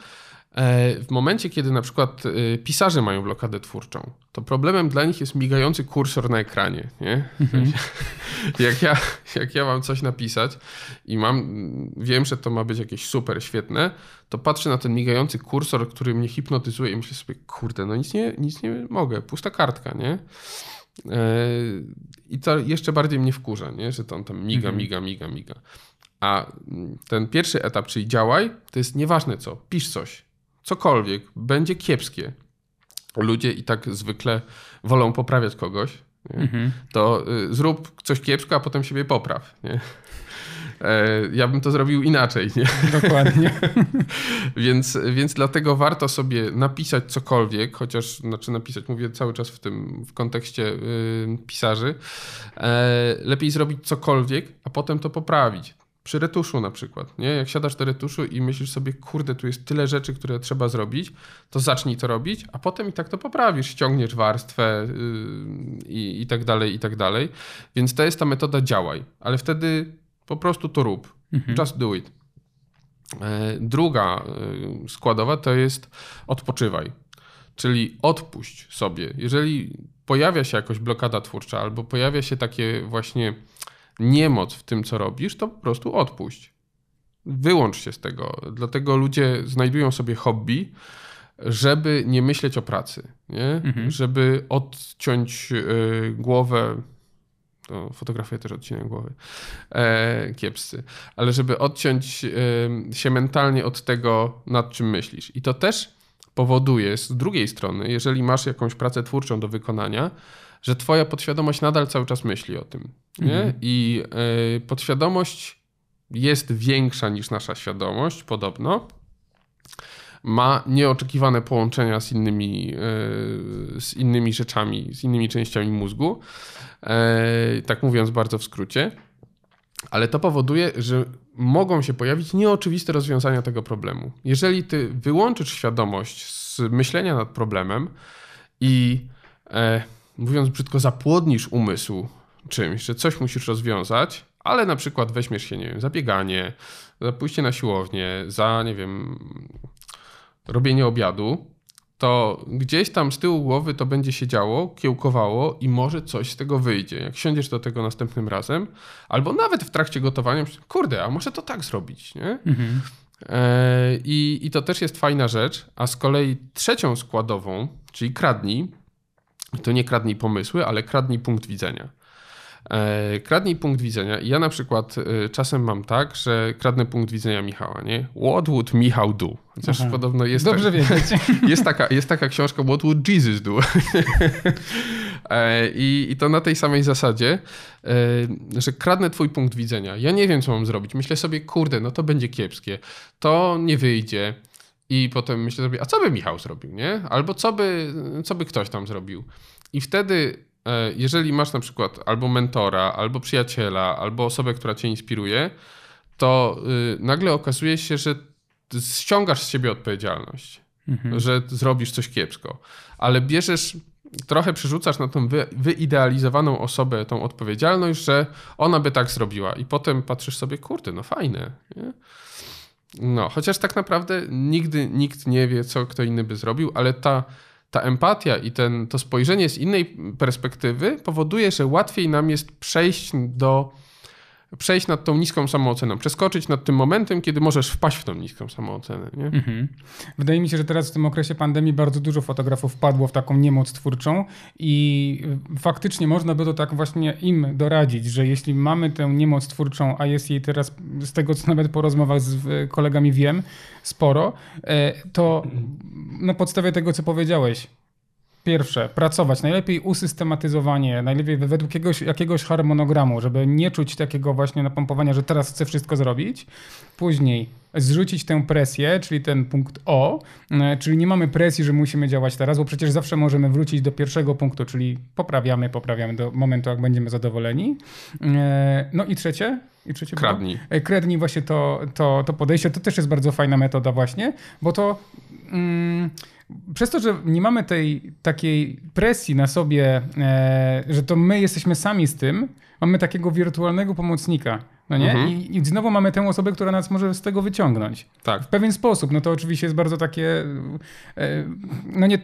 w momencie, kiedy na przykład e, pisarze mają blokadę twórczą, to problemem dla nich jest migający kursor na ekranie. Nie? Mhm. jak, ja, jak ja mam coś napisać i mam, wiem, że to ma być jakieś super świetne, to patrzę na ten migający kursor, który mnie hipnotyzuje i myślę sobie, kurde, no nic nie, nic nie mogę, pusta kartka, nie? E, I to jeszcze bardziej mnie wkurza, nie? że to on tam miga, mhm. miga, miga, miga. A ten pierwszy etap, czyli działaj, to jest nieważne co, pisz coś cokolwiek będzie kiepskie, ludzie i tak zwykle wolą poprawiać kogoś, mhm. to y, zrób coś kiepsko, a potem siebie popraw. Nie? E, ja bym to zrobił inaczej. Nie? Dokładnie. więc, więc dlatego warto sobie napisać cokolwiek, chociaż znaczy napisać, mówię cały czas w tym w kontekście y, pisarzy. E, lepiej zrobić cokolwiek, a potem to poprawić przy retuszu na przykład, nie? Jak siadasz do retuszu i myślisz sobie, kurde, tu jest tyle rzeczy, które trzeba zrobić, to zacznij to robić, a potem i tak to poprawisz, ściągniesz warstwę yy, i, i tak dalej, i tak dalej. Więc to jest ta metoda działaj, ale wtedy po prostu to rób. Mhm. Just do it. E, druga e, składowa to jest odpoczywaj, czyli odpuść sobie. Jeżeli pojawia się jakoś blokada twórcza albo pojawia się takie właśnie niemoc w tym, co robisz, to po prostu odpuść. Wyłącz się z tego. Dlatego ludzie znajdują sobie hobby, żeby nie myśleć o pracy, nie? Mhm. żeby odciąć y, głowę. To fotografię też odcinam głowy. E, kiepscy. Ale żeby odciąć y, się mentalnie od tego, nad czym myślisz. I to też powoduje z drugiej strony, jeżeli masz jakąś pracę twórczą do wykonania, że twoja podświadomość nadal cały czas myśli o tym. Nie? Mhm. I y, podświadomość jest większa niż nasza świadomość, podobno. Ma nieoczekiwane połączenia z innymi, y, z innymi rzeczami, z innymi częściami mózgu. Y, tak mówiąc bardzo w skrócie. Ale to powoduje, że mogą się pojawić nieoczywiste rozwiązania tego problemu. Jeżeli ty wyłączysz świadomość z myślenia nad problemem i e, mówiąc brzydko, zapłodnisz umysł czymś, że coś musisz rozwiązać, ale na przykład weźmiesz się, nie wiem, za bieganie, za pójście na siłownię, za, nie wiem, robienie obiadu, to gdzieś tam z tyłu głowy to będzie się działo, kiełkowało i może coś z tego wyjdzie. Jak siądziesz do tego następnym razem, albo nawet w trakcie gotowania, kurde, a może to tak zrobić, nie? Mhm. E, i, I to też jest fajna rzecz. A z kolei trzecią składową, czyli kradnij, to nie kradnij pomysły, ale kradnij punkt widzenia. E, kradnij punkt widzenia. Ja na przykład e, czasem mam tak, że kradnę punkt widzenia Michała, nie? What would Michał do? Chociaż Aha. podobno jest... Dobrze tak, wiedzieć. Jest taka, jest taka książka What would Jesus do? E, I, I to na tej samej zasadzie, że kradnę twój punkt widzenia. Ja nie wiem, co mam zrobić. Myślę sobie, kurde, no to będzie kiepskie. To nie wyjdzie I potem myślę sobie, a co by Michał zrobił, nie? Albo co by, co by ktoś tam zrobił. I wtedy, e, jeżeli masz na przykład albo mentora, albo przyjaciela, albo osobę, która cię inspiruje, to y, nagle okazuje się, że ściągasz z siebie odpowiedzialność, mhm. że zrobisz coś kiepsko, ale bierzesz trochę przerzucasz na tą wy, wyidealizowaną osobę tą odpowiedzialność, że ona by tak zrobiła. I potem patrzysz sobie, kurde, no fajne. Nie? No, chociaż tak naprawdę nigdy nikt nie wie, co kto inny by zrobił, ale ta, ta empatia i ten, to spojrzenie z innej perspektywy powoduje, że łatwiej nam jest przejść do przejść nad tą niską samooceną, przeskoczyć nad tym momentem, kiedy możesz wpaść w tą niską samoocenę. Nie? Mhm. Wydaje mi się, że teraz w tym okresie pandemii bardzo dużo fotografów wpadło w taką niemoc twórczą i faktycznie można by to tak właśnie im doradzić, że jeśli mamy tę niemoc twórczą, a jest jej teraz, z tego co nawet po rozmowach z kolegami wiem, sporo, e, to na podstawie tego, co powiedziałeś, Pierwsze, pracować, najlepiej usystematyzowanie, najlepiej według jakiegoś, jakiegoś harmonogramu, żeby nie czuć takiego właśnie napompowania, że teraz chcę wszystko zrobić. Później zrzucić tę presję, czyli ten punkt O, e, czyli nie mamy presji, że musimy działać teraz, bo przecież zawsze możemy wrócić do pierwszego punktu, czyli poprawiamy, poprawiamy do momentu, jak będziemy zadowoleni. E, no i trzecie, i trzecie kradnij. Było? E, kradnij właśnie to, to, to podejście. To też jest bardzo fajna metoda właśnie, bo to... Mm, przez to, że nie mamy tej takiej presji na sobie, e, że to my jesteśmy sami z tym, mamy takiego wirtualnego pomocnika. No nie? Mhm. I, I, znowu mamy tę osobę, która nas może z tego wyciągnąć. Tak. W pewien sposób. No to oczywiście jest bardzo takie. E, no nie,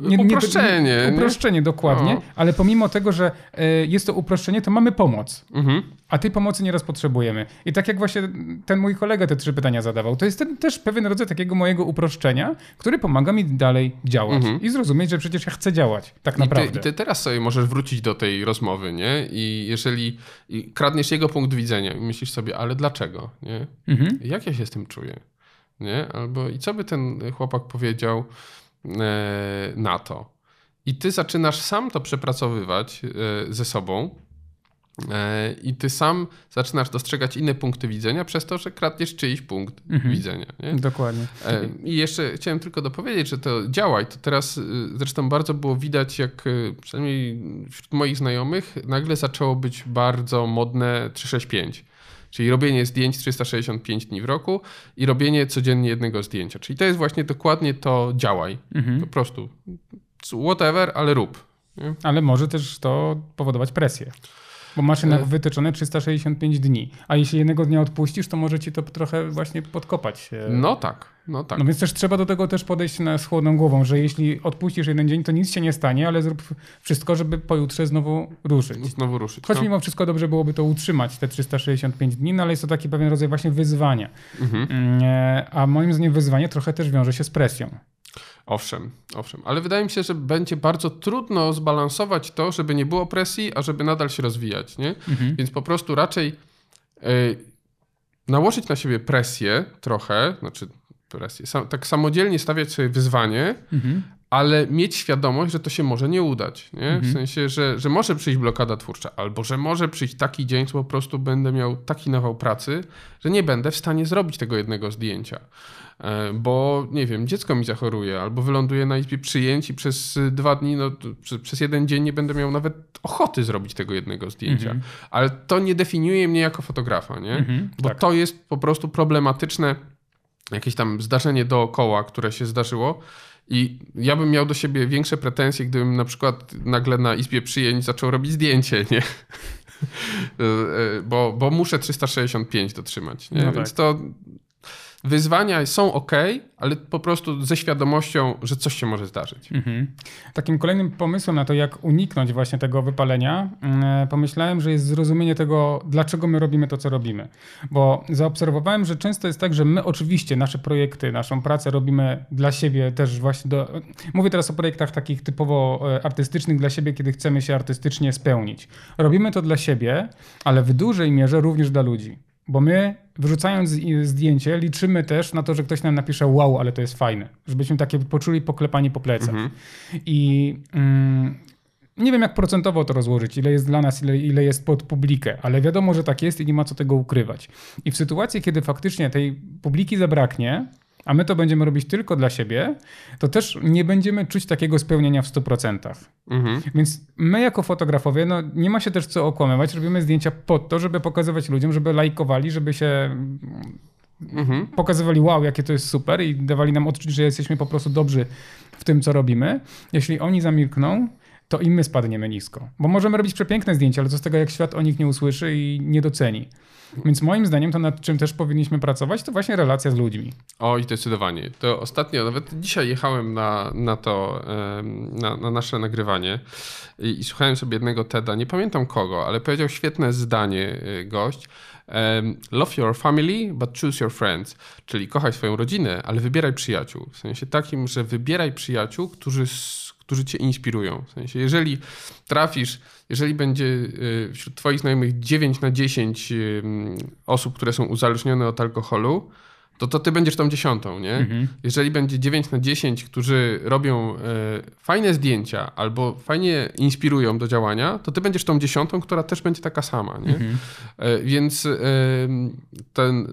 nie, uproszczenie. Nie, uproszczenie, dokładnie. No. Ale pomimo tego, że e, jest to uproszczenie, to mamy pomoc. Mhm. A tej pomocy nieraz potrzebujemy. I tak jak właśnie ten mój kolega te trzy pytania zadawał, to jest ten, też pewien rodzaj takiego mojego uproszczenia, który pomaga mi dalej działać mhm. i zrozumieć, że przecież ja chcę działać. Tak naprawdę. I ty, I ty, teraz sobie możesz wrócić do tej rozmowy, nie? I jeżeli i kradniesz jego punkt widzenia myślisz sobie, ale dlaczego? Nie? Mhm. Jak ja się z tym czuję? Nie? Albo i co by ten chłopak powiedział e, na to? I ty zaczynasz sam to przepracowywać e, ze sobą I ty sam zaczynasz dostrzegać inne punkty widzenia przez to, że kradniesz czyjś punkt mhm. widzenia. Nie? Dokładnie. E, I jeszcze chciałem tylko dopowiedzieć, że to działa i to teraz y, zresztą bardzo było widać, jak y, przynajmniej wśród moich znajomych nagle zaczęło być bardzo modne 365. Czyli robienie zdjęć 365 dni w roku i robienie codziennie jednego zdjęcia. Czyli to jest właśnie dokładnie to działaj. Mhm. Po prostu whatever, ale rób. Nie? Ale może też to powodować presję. Bo masz jednak wytyczone 365 dni. A jeśli jednego dnia odpuścisz, to może ci to trochę właśnie podkopać. No tak, no tak. No więc też trzeba do tego też podejść na, z chłodną głową, że jeśli odpuścisz jeden dzień, to nic się nie stanie, ale zrób wszystko, żeby pojutrze znowu ruszyć. Znowu ruszyć. Choć no. mimo wszystko dobrze byłoby to utrzymać, te 365 dni, no ale jest to taki pewien rodzaj właśnie wyzwania. Mhm. Mm, e, a moim zdaniem wyzwanie trochę też wiąże się z presją. Owszem, owszem, ale wydaje mi się, że będzie bardzo trudno zbalansować to, żeby nie było presji, a żeby nadal się rozwijać, nie? Mhm. Więc po prostu raczej y, nałożyć na siebie presję trochę, znaczy presję, sam, tak samodzielnie stawiać sobie wyzwanie, mhm. Ale mieć świadomość, że to się może nie udać, nie? Mhm. W sensie, że, że może przyjść blokada twórcza, albo że może przyjść taki dzień, co po prostu będę miał taki nawał pracy, że nie będę w stanie zrobić tego jednego zdjęcia. E, bo nie wiem, dziecko mi zachoruje, albo wyląduje na izbie przyjęć i przez dwa dni, no, przez jeden dzień nie będę miał nawet ochoty zrobić tego jednego zdjęcia. Mhm. Ale to nie definiuje mnie jako fotografa, nie? Mhm, bo tak. to jest po prostu problematyczne jakieś tam zdarzenie dookoła, które się zdarzyło. I ja bym miał do siebie większe pretensje, gdybym na przykład nagle na izbie przyjęć zaczął robić zdjęcie, nie? E, e, bo, bo muszę 365 dotrzymać. Nie? No Więc tak. to wyzwania są ok, ale po prostu ze świadomością, że coś się może zdarzyć. Mhm. Takim kolejnym pomysłem na to, jak uniknąć właśnie tego wypalenia, mm, pomyślałem, że jest zrozumienie tego, dlaczego my robimy to, co robimy. Bo zaobserwowałem, że często jest tak, że my oczywiście nasze projekty, naszą pracę robimy dla siebie też właśnie do... Mówię teraz o projektach takich typowo e, artystycznych dla siebie, kiedy chcemy się artystycznie spełnić. Robimy to dla siebie, ale w dużej mierze również dla ludzi. Bo my, wyrzucając zdjęcie, liczymy też na to, że ktoś nam napisze wow, ale to jest fajne. Żebyśmy takie poczuli poklepanie po plecach. Mhm. I mm, nie wiem, jak procentowo to rozłożyć, ile jest dla nas, ile, ile jest pod publikę, ale wiadomo, że tak jest i nie ma co tego ukrywać. I w sytuacji, kiedy faktycznie tej publiki zabraknie, a my to będziemy robić tylko dla siebie, to też nie będziemy czuć takiego spełnienia w 100%. Mhm. Więc my jako fotografowie, no nie ma się też co okłamywać, robimy zdjęcia po to, żeby pokazywać ludziom, żeby lajkowali, żeby się mhm. pokazywali wow, jakie to jest super i dawali nam odczuć, że jesteśmy po prostu dobrzy w tym, co robimy. Jeśli oni zamilkną, to i my spadniemy nisko. Bo możemy robić przepiękne zdjęcia, ale co z tego, jak świat o nich nie usłyszy i nie doceni. Więc moim zdaniem to, nad czym też powinniśmy pracować, to właśnie relacja z ludźmi. O, i zdecydowanie. To ostatnio, nawet dzisiaj jechałem na, na to, na, na nasze nagrywanie i, i, słuchałem sobie jednego TEDa, nie pamiętam kogo, ale powiedział świetne zdanie y, gość. Love your family, but choose your friends. Czyli kochaj swoją rodzinę, ale wybieraj przyjaciół. W sensie takim, że wybieraj przyjaciół, którzy którzy cię inspirują. W sensie, jeżeli trafisz, jeżeli będzie y, wśród twoich znajomych 9 na 10 y, osób, które są uzależnione od alkoholu, to, to ty będziesz tą dziesiątą, nie? Mhm. Jeżeli będzie 9 na 10, którzy robią e, fajne zdjęcia albo fajnie inspirują do działania, to ty będziesz tą dziesiątą, która też będzie taka sama, nie? Mhm. E, więc e, ten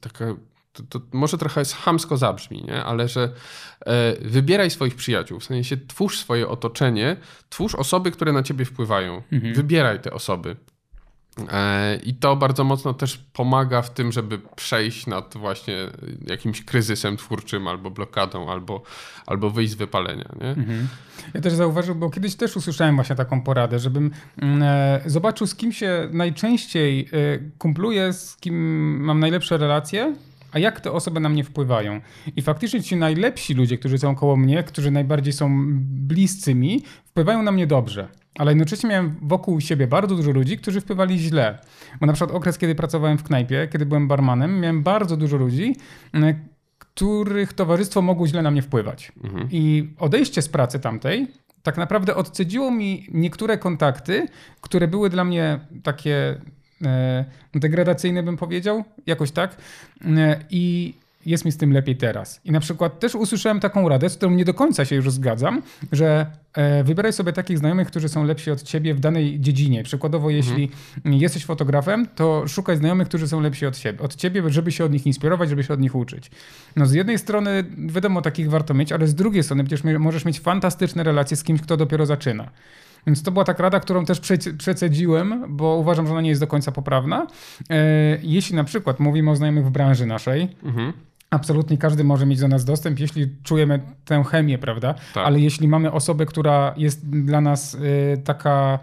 taka to, to, może trochę hamsko zabrzmi, nie? ale że e, wybieraj swoich przyjaciół, w sensie twórz swoje otoczenie, twórz osoby, które na ciebie wpływają. Mhm. Wybieraj te osoby. E, I to bardzo mocno też pomaga w tym, żeby przejść nad właśnie jakimś kryzysem twórczym, albo blokadą, albo, albo wyjść z wypalenia. Nie? Mhm. Ja też zauważyłem, bo kiedyś też usłyszałem właśnie taką poradę, żebym mm, e, zobaczył, z kim się najczęściej e, kumpluję, z kim mam najlepsze relacje a jak te osoby na mnie wpływają. I faktycznie ci najlepsi ludzie, którzy są koło mnie, którzy najbardziej są bliscy mi, wpływają na mnie dobrze. Ale jednocześnie miałem wokół siebie bardzo dużo ludzi, którzy wpływali źle. Bo na przykład okres, kiedy pracowałem w knajpie, kiedy byłem barmanem, miałem bardzo dużo ludzi, których towarzystwo mogło źle na mnie wpływać. Mhm. I odejście z pracy tamtej tak naprawdę odcedziło mi niektóre kontakty, które były dla mnie takie degradacyjny, bym powiedział, jakoś tak. E, I jest mi z tym lepiej teraz. I na przykład też usłyszałem taką radę, z którą nie do końca się już zgadzam, że e, wybieraj sobie takich znajomych, którzy są lepsi od ciebie w danej dziedzinie. Przykładowo, mhm. jeśli jesteś fotografem, to szukaj znajomych, którzy są lepsi od, siebie, od ciebie, żeby się od nich inspirować, żeby się od nich uczyć. No z jednej strony, wiadomo, takich warto mieć, ale z drugiej strony przecież możesz mieć fantastyczne relacje z kimś, kto dopiero zaczyna. Więc to była taka rada, którą też przecedziłem, bo uważam, że ona nie jest do końca poprawna. E, jeśli na przykład mówimy o znajomych w branży naszej, mhm. Absolutnie każdy może mieć do nas dostęp, jeśli czujemy tę chemię, prawda? Tak. Ale jeśli mamy osobę, która jest dla nas y, taka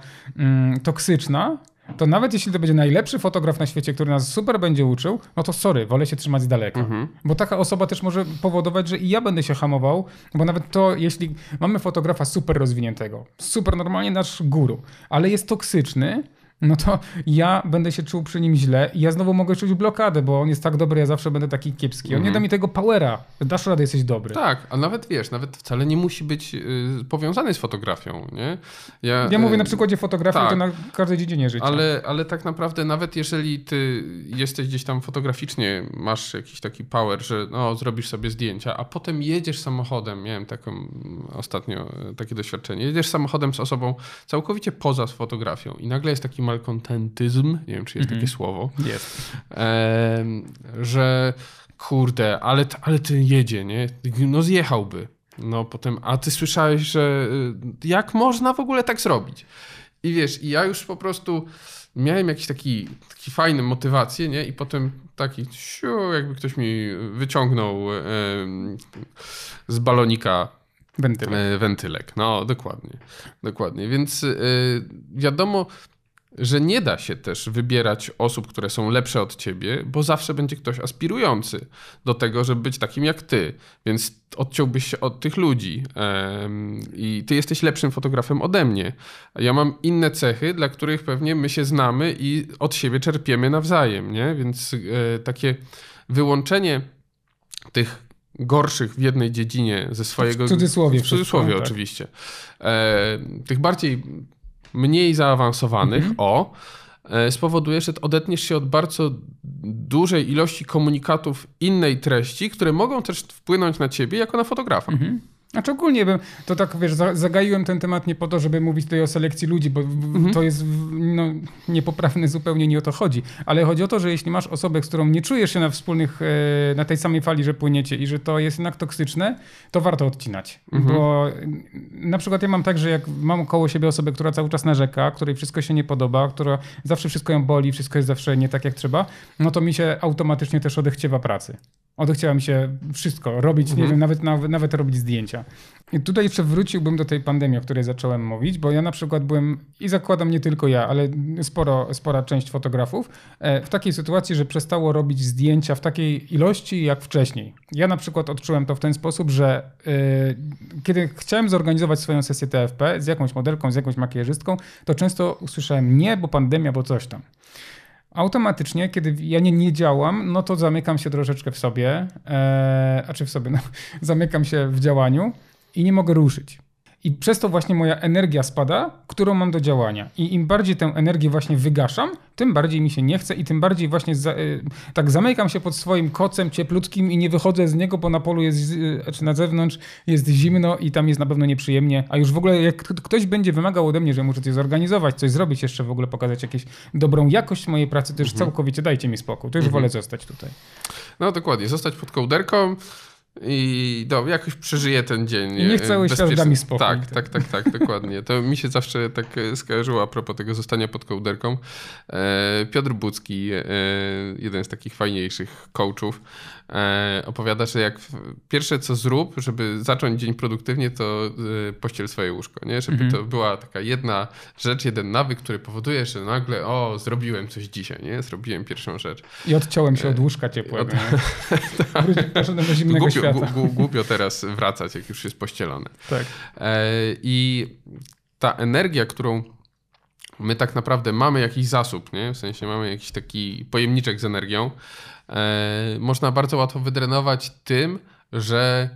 y, toksyczna, to nawet jeśli to będzie najlepszy fotograf na świecie, który nas super będzie uczył, no to sorry, wolę się trzymać z daleka. Mhm. Bo taka osoba też może powodować, że i ja będę się hamował, bo nawet to, jeśli mamy fotografa super rozwiniętego, super normalnie nasz guru, ale jest toksyczny, no to ja będę się czuł przy nim źle i ja znowu mogę czuć blokadę, bo on jest tak dobry, ja zawsze będę taki kiepski. On mm. nie mhm. da mi tego powera. Dasz radę, jesteś dobry. Tak, a nawet wiesz, nawet wcale nie musi być y, powiązany z fotografią, nie? Ja, ja mówię y, na przykładzie fotografii, tak, to na każdej dziedzinie życia. Ale, ale tak naprawdę nawet jeżeli ty jesteś gdzieś tam fotograficznie, masz jakiś taki power, że no, zrobisz sobie zdjęcia, a potem jedziesz samochodem, miałem taką ostatnio takie doświadczenie, jedziesz samochodem z osobą całkowicie poza fotografią i nagle jest taki malkontentyzm, nie wiem czy jest takie mhm. słowo, jest. E, że kurde, ale, ale ten jedzie, nie? No zjechałby. No potem, a ty słyszałeś, że y, jak można w ogóle tak zrobić? I wiesz, i ja już po prostu miałem jakiś taki, taki fajny motywację, nie? I potem taki, siu, jakby ktoś mi wyciągnął e, z balonika Wentylek. E, wentylek. No, dokładnie. Dokładnie. Więc e, wiadomo, że nie da się też wybierać osób, które są lepsze od ciebie, bo zawsze będzie ktoś aspirujący do tego, żeby być takim jak ty. Więc odciąłbyś się od tych ludzi i ty jesteś lepszym fotografem ode mnie. Ja mam inne cechy, dla których pewnie my się znamy i od siebie czerpiemy nawzajem, nie? Więc e, takie wyłączenie tych gorszych w jednej dziedzinie ze swojego... W cudzysłowie. W cudzysłowie tak. oczywiście. E, tych bardziej mniej zaawansowanych, mhm. o, e, spowoduje, że odetniesz się od bardzo dużej ilości komunikatów innej treści, które mogą też wpłynąć na ciebie jako na fotografa. Mhm. Znaczy ogólnie bym, to tak wiesz, zagaiłem ten temat nie po to, żeby mówić tutaj o selekcji ludzi, bo mhm. to jest no, niepoprawne zupełnie, nie o to chodzi. Ale chodzi o to, że jeśli masz osobę, z którą nie czujesz się na wspólnych, e, na tej samej fali, że płyniecie i że to jest jednak toksyczne, to warto odcinać. Mhm. Bo na przykład ja mam tak, że jak mam koło siebie osobę, która cały czas narzeka, której wszystko się nie podoba, która zawsze wszystko ją boli, wszystko jest zawsze nie tak jak trzeba, no to mi się automatycznie też odechciewa pracy. Odechciała mi się wszystko robić, mhm. nie wiem, nawet, nawet, nawet robić zdjęcia. I tutaj jeszcze wróciłbym do tej pandemii, o której zacząłem mówić, bo ja na przykład byłem, i zakładam nie tylko ja, ale sporo, spora część fotografów, e, w takiej sytuacji, że przestało robić zdjęcia w takiej ilości jak wcześniej. Ja na przykład odczułem to w ten sposób, że yy, kiedy chciałem zorganizować swoją sesję TFP z jakąś modelką, z jakąś makijażystką, to często usłyszałem nie, bo pandemia, bo coś tam automatycznie, kiedy ja nie, nie działam, no to zamykam się troszeczkę w sobie, e, a czy w sobie, no, zamykam się w działaniu i nie mogę ruszyć. I przez to właśnie moja energia spada, którą mam do działania. I im bardziej tę energię właśnie wygaszam, tym bardziej mi się nie chce i tym bardziej właśnie za, y, tak zamykam się pod swoim kocem cieplutkim i nie wychodzę z niego, bo na polu jest, y, czy na zewnątrz jest zimno i tam jest na pewno nieprzyjemnie. A już w ogóle jak ktoś będzie wymagał ode mnie, że muszę coś zorganizować, coś zrobić, jeszcze w ogóle pokazać jakąś dobrą jakość mojej pracy, to już mhm. całkowicie dajcie mi spokój. To już mhm. wolę zostać tutaj. No dokładnie, zostać pod kołderką i do, jakoś przeżyję ten dzień. I niech cały świat da mi spokój. Tak, tak, tak, tak, dokładnie. To mi się zawsze tak skojarzyło a propos tego zostania pod kołderką. E, Piotr Bucki, e, jeden z takich fajniejszych coachów, E, opowiada, że jak pierwsze co zrób, żeby zacząć dzień produktywnie, to e, pościel swoje łóżko, nie? Żeby mhm. to była taka jedna rzecz, jeden nawyk, który powoduje, że nagle o, zrobiłem coś dzisiaj, nie? Zrobiłem pierwszą rzecz. I odciąłem się od e, łóżka ciepłego. Od... Poszedłem do zimnego głupio. Głupio teraz wracać, jak już jest pościelone. Tak. I ta energia, którą my tak naprawdę mamy jakiś zasób, nie? W sensie mamy jakiś taki pojemniczek z energią, E, można bardzo łatwo wydrenować tym, że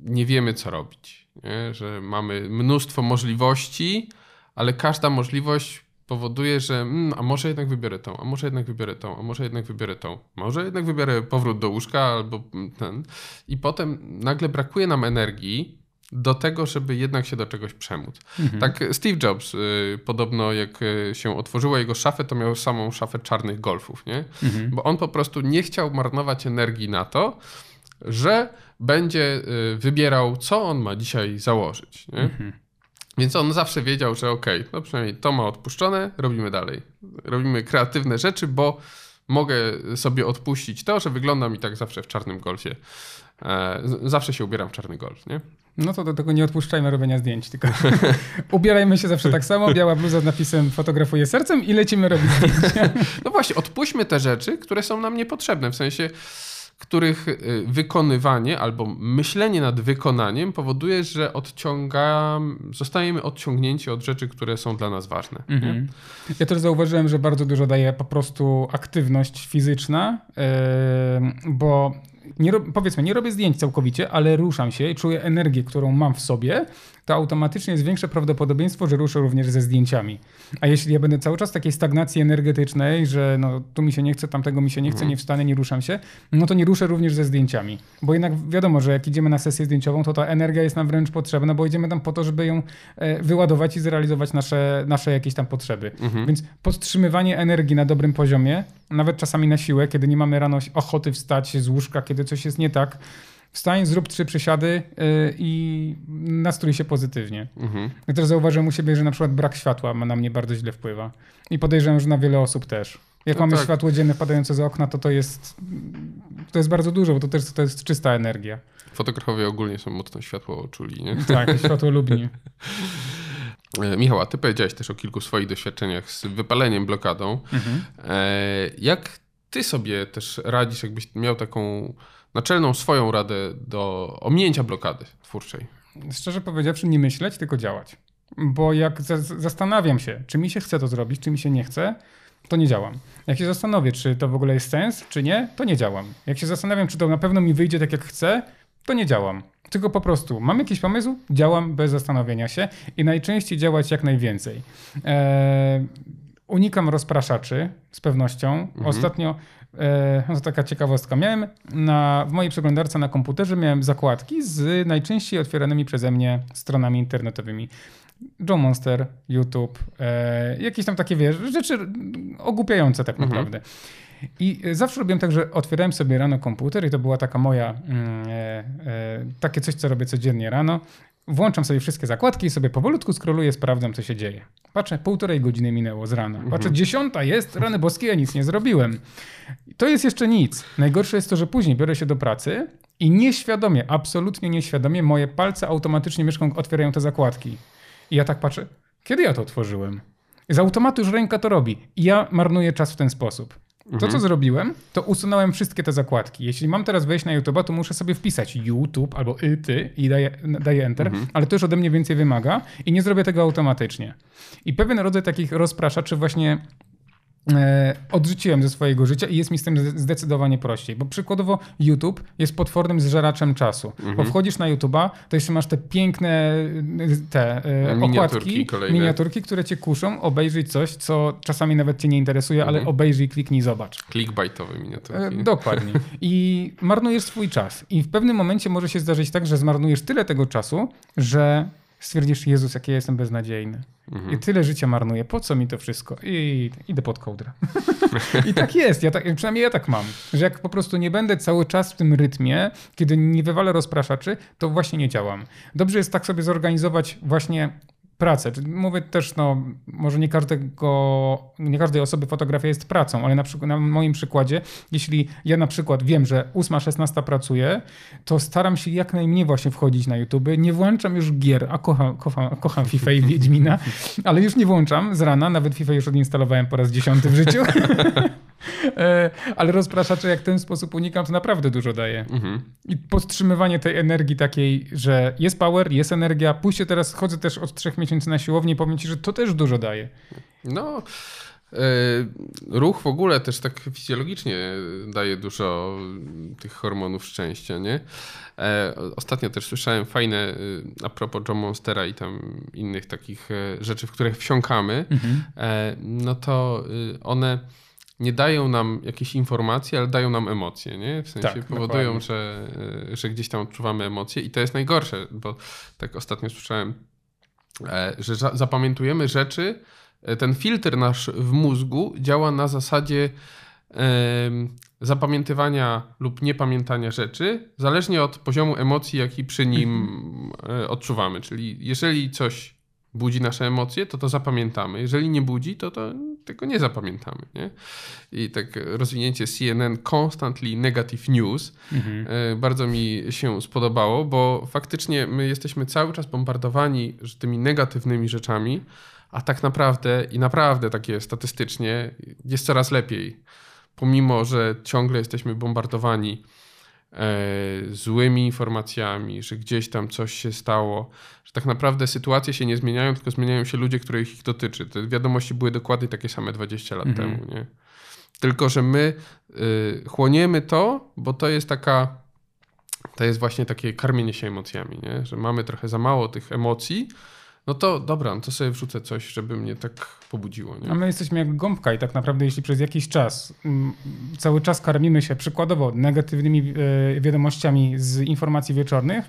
nie wiemy, co robić. Nie? Że mamy mnóstwo możliwości, ale każda możliwość powoduje, że mm, a może jednak wybiorę tą, a może jednak wybiorę tą, a może jednak wybiorę tą, może jednak wybiorę powrót do łóżka albo ten. I potem nagle brakuje nam energii do tego, żeby jednak się do czegoś przemóc. Mhm. Tak Steve Jobs y, podobno jak y, się otworzyła jego szafę, to miał samą szafę czarnych golfów, nie? Mhm. Bo on po prostu nie chciał marnować energii na to, że będzie y, wybierał, co on ma dzisiaj założyć. Nie? Mhm. Więc on zawsze wiedział, że okej, okay, no przynajmniej to ma odpuszczone, robimy dalej. Robimy kreatywne rzeczy, bo mogę sobie odpuścić to, że wygląda mi tak zawsze w czarnym golfie. E, zawsze się ubieram w czarny golf, nie? No to do tego nie odpuszczajmy robienia zdjęć, tylko ubierajmy się zawsze tak samo, biała bluza z napisem fotografuję sercem i lecimy robić zdjęcia. No właśnie, odpuśćmy te rzeczy, które są nam niepotrzebne, w sensie których y, wykonywanie albo myślenie nad wykonaniem powoduje, że odciągam, zostajemy odciągnięci od rzeczy, które są dla nas ważne. Mhm. Ja też zauważyłem, że bardzo dużo daje po prostu aktywność fizyczna, bo nie, powiedzmy, nie robię zdjęć całkowicie, ale ruszam się i czuję energię, którą mam w sobie, to automatycznie jest większe prawdopodobieństwo, że ruszę również ze zdjęciami. A jeśli ja będę cały czas w takiej stagnacji energetycznej, że no, tu mi się nie chce, tamtego mi się nie chce, mhm. nie wstanę, nie ruszam się, no to nie ruszę również ze zdjęciami. Bo jednak wiadomo, że jak idziemy na sesję zdjęciową, to ta energia jest nam wręcz potrzebna, bo idziemy tam po to, żeby ją e, wyładować i zrealizować nasze, nasze jakieś tam potrzeby. Mhm. Więc podtrzymywanie energii na dobrym poziomie, nawet czasami na siłę, kiedy nie mamy rano ochoty wstać z łóżka, kiedy coś jest nie tak, wstań, zrób trzy przysiady yy, i nastrój się pozytywnie. Mhm. Ja też zauważyłem u siebie, że na przykład brak światła na mnie bardzo źle wpływa. I podejrzewam, że na wiele osób też. Jak no mamy tak. światło dzienne wpadające z okna, to to jest, to jest bardzo dużo, bo to też to jest czysta energia. Fotografowie ogólnie są mocno światło czuli, nie? Tak, światło lubni. E, Michał, a ty powiedziałeś też o kilku swoich doświadczeniach z wypaleniem, blokadą. Mhm. E, jak ty sobie też radzisz, jakbyś miał taką naczelną swoją radę do ominięcia blokady twórczej? Szczerze powiedziawszy, nie myśleć, tylko działać. Bo jak zastanawiam się, czy mi się chce to zrobić, czy mi się nie chce, to nie działam. Jak się zastanowię, czy to w ogóle jest sens, czy nie, to nie działam. Jak się zastanawiam, czy to na pewno mi wyjdzie tak, jak chcę, to nie działam. Tylko po prostu mam jakiś pomysł, działam bez zastanowienia się i najczęściej działać jak najwięcej. Eee, unikam rozpraszaczy z pewnością. Mhm. Ostatnio E, no to taka ciekawostka. Miałem na, w mojej przeglądarce na komputerze miałem zakładki z najczęściej otwieranymi przeze mnie stronami internetowymi. Joe Monster, YouTube, e, jakieś tam takie wiesz, rzeczy ogłupiające tak naprawdę. I zawsze robiłem tak, że otwierałem sobie rano komputer i to była taka moja, mm, e, e, takie coś, co robię codziennie rano. Włączam sobie wszystkie zakładki i sobie powolutku scrolluję, sprawdzam, co się dzieje. Patrzę, półtorej godziny minęło z rana. Patrzę, Mhm. dziesiąta jest, rany boskie, ja nic nie zrobiłem. To jest jeszcze nic. Najgorsze jest to, że później biorę się do pracy i nieświadomie, absolutnie nieświadomie, moje palce automatycznie mieszką, otwierają te zakładki. I ja tak patrzę, kiedy ja to otworzyłem? Z automatu już ręka to robi. I ja marnuję czas w ten sposób. To, co zrobiłem, to usunąłem wszystkie te zakładki. Jeśli mam teraz wejść na YouTube'a, to muszę sobie wpisać YouTube albo y, ty i daję, daję Enter, ale to już ode mnie więcej wymaga i nie zrobię tego automatycznie. I pewien rodzaj takich rozpraszaczy właśnie odrzuciłem ze swojego życia i jest mi z tym zde- zdecydowanie prościej. Bo przykładowo YouTube jest potwornym zżeraczem czasu. Bo wchodzisz na YouTube'a, to jeszcze masz te piękne y, te e, Miniaturki okładki, kolejne. miniaturki, które cię kuszą obejrzeć coś, co czasami nawet cię nie interesuje, ale obejrzyj, kliknij, zobacz. Clickbaitowe E, miniaturki. Dokładnie. I marnujesz swój czas. I w pewnym momencie może się zdarzyć tak, że zmarnujesz tyle tego czasu, że stwierdzisz, Jezus, jaki ja jestem beznadziejny. I tyle życia marnuję. Po co mi to wszystko? I idę pod kołdrę. I tak jest. Ja tak, przynajmniej ja tak mam. Że jak po prostu nie będę cały czas w tym rytmie, kiedy nie wywalę rozpraszaczy, to właśnie nie działam. Dobrze jest tak sobie zorganizować właśnie pracę. Mówię też, no, może nie każdego, nie każdej osoby fotografia jest pracą, ale na, przykład, na moim przykładzie, jeśli ja na przykład wiem, że 8-16 pracuję, to staram się jak najmniej właśnie wchodzić na YouTube. Nie włączam już gier, a kocham, kocham, kocham FIFA i Wiedźmina, ale już nie włączam z rana, nawet FIFA już odinstalowałem po raz dziesiąty w życiu. E, ale rozpraszacze, jak w ten sposób unikam, to naprawdę dużo daje. Mhm. I podtrzymywanie tej energii takiej, że jest power, jest energia. Pójście teraz, chodzę też od trzech miesięcy na siłownię i powiem ci, że to też dużo daje. No, e, ruch w ogóle też tak fizjologicznie daje dużo tych hormonów szczęścia, nie? E, Ostatnio też słyszałem fajne, a propos John Monstera i tam innych takich rzeczy, w których wsiąkamy, e, no to one nie dają nam jakiejś informacji, ale dają nam emocje, nie? W sensie Tak, powodują, dokładnie. że, że gdzieś tam odczuwamy emocje i to jest najgorsze, bo tak ostatnio słyszałem, e, że za- zapamiętujemy rzeczy, e, ten filtr nasz w mózgu działa na zasadzie zapamiętywania lub niepamiętania rzeczy, zależnie od poziomu emocji, jaki przy nim e, odczuwamy. Czyli jeżeli coś budzi nasze emocje, to to zapamiętamy. Jeżeli nie budzi, to, to tego nie zapamiętamy. Nie? I tak rozwinięcie CNN Constantly Negative News e, bardzo mi się spodobało, bo faktycznie my jesteśmy cały czas bombardowani tymi negatywnymi rzeczami, a tak naprawdę i naprawdę takie statystycznie jest coraz lepiej. Pomimo, że ciągle jesteśmy bombardowani złymi informacjami, że gdzieś tam coś się stało, że tak naprawdę sytuacje się nie zmieniają, tylko zmieniają się ludzie, których ich dotyczy. Te wiadomości były dokładnie takie same 20 lat Mhm. temu, nie? Tylko, że my y, chłoniemy to, bo to jest taka, to jest właśnie takie karmienie się emocjami, nie? Że mamy trochę za mało tych emocji, no to dobra, no to sobie wrzucę coś, żeby mnie tak pobudziło, nie? A my jesteśmy jak gąbka i tak naprawdę jeśli przez jakiś czas mm, cały czas karmimy się przykładowo negatywnymi e, wiadomościami z informacji wieczornych,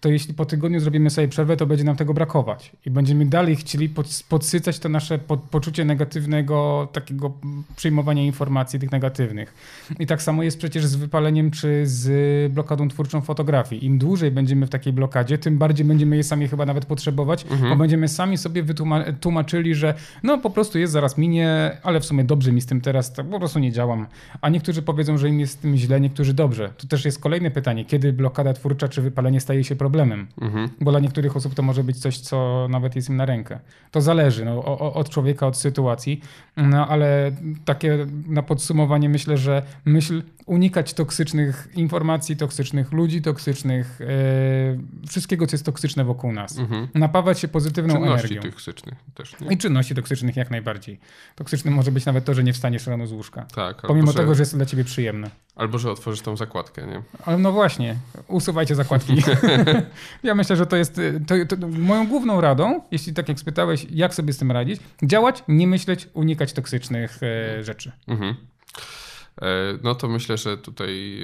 to jeśli po tygodniu zrobimy sobie przerwę, to będzie nam tego brakować. I będziemy dalej chcieli pod, podsycać to nasze po, poczucie negatywnego takiego przyjmowania informacji tych negatywnych. I tak samo jest przecież z wypaleniem czy z blokadą twórczą fotografii. Im dłużej będziemy w takiej blokadzie, tym bardziej będziemy je sami chyba nawet potrzebować, bo będziemy sami sobie wytłumaczyli, tłumaczyli, że no po prostu jest, zaraz minie, ale w sumie dobrze mi z tym teraz, tak po prostu nie działam. A niektórzy powiedzą, że im jest z tym źle, niektórzy dobrze. To też jest kolejne pytanie, kiedy blokada twórcza czy wypalenie staje się problemem? Mhm. Bo dla niektórych osób to może być coś, co nawet jest im na rękę. To zależy no, o, od człowieka, od sytuacji, no ale takie na podsumowanie myślę, że myśl unikać toksycznych informacji, toksycznych ludzi, toksycznych, e, wszystkiego, co jest toksyczne wokół nas. Mhm. Napawać się pozytywną Czynności energią. toksycznych też, nie? I czynności toksycznych jak najbardziej. Toksycznym może być nawet to, że nie wstaniesz rano z łóżka. Tak, Pomimo że, tego, że jest dla ciebie przyjemne. albo że otworzysz tą zakładkę, nie? Ale no właśnie, usuwajcie zakładki. ja myślę, że to jest y, to, to, moją główną radą, jeśli tak jak spytałeś, jak sobie z tym radzić, działać, nie myśleć, unikać toksycznych e, rzeczy. Mhm. no to myślę, że tutaj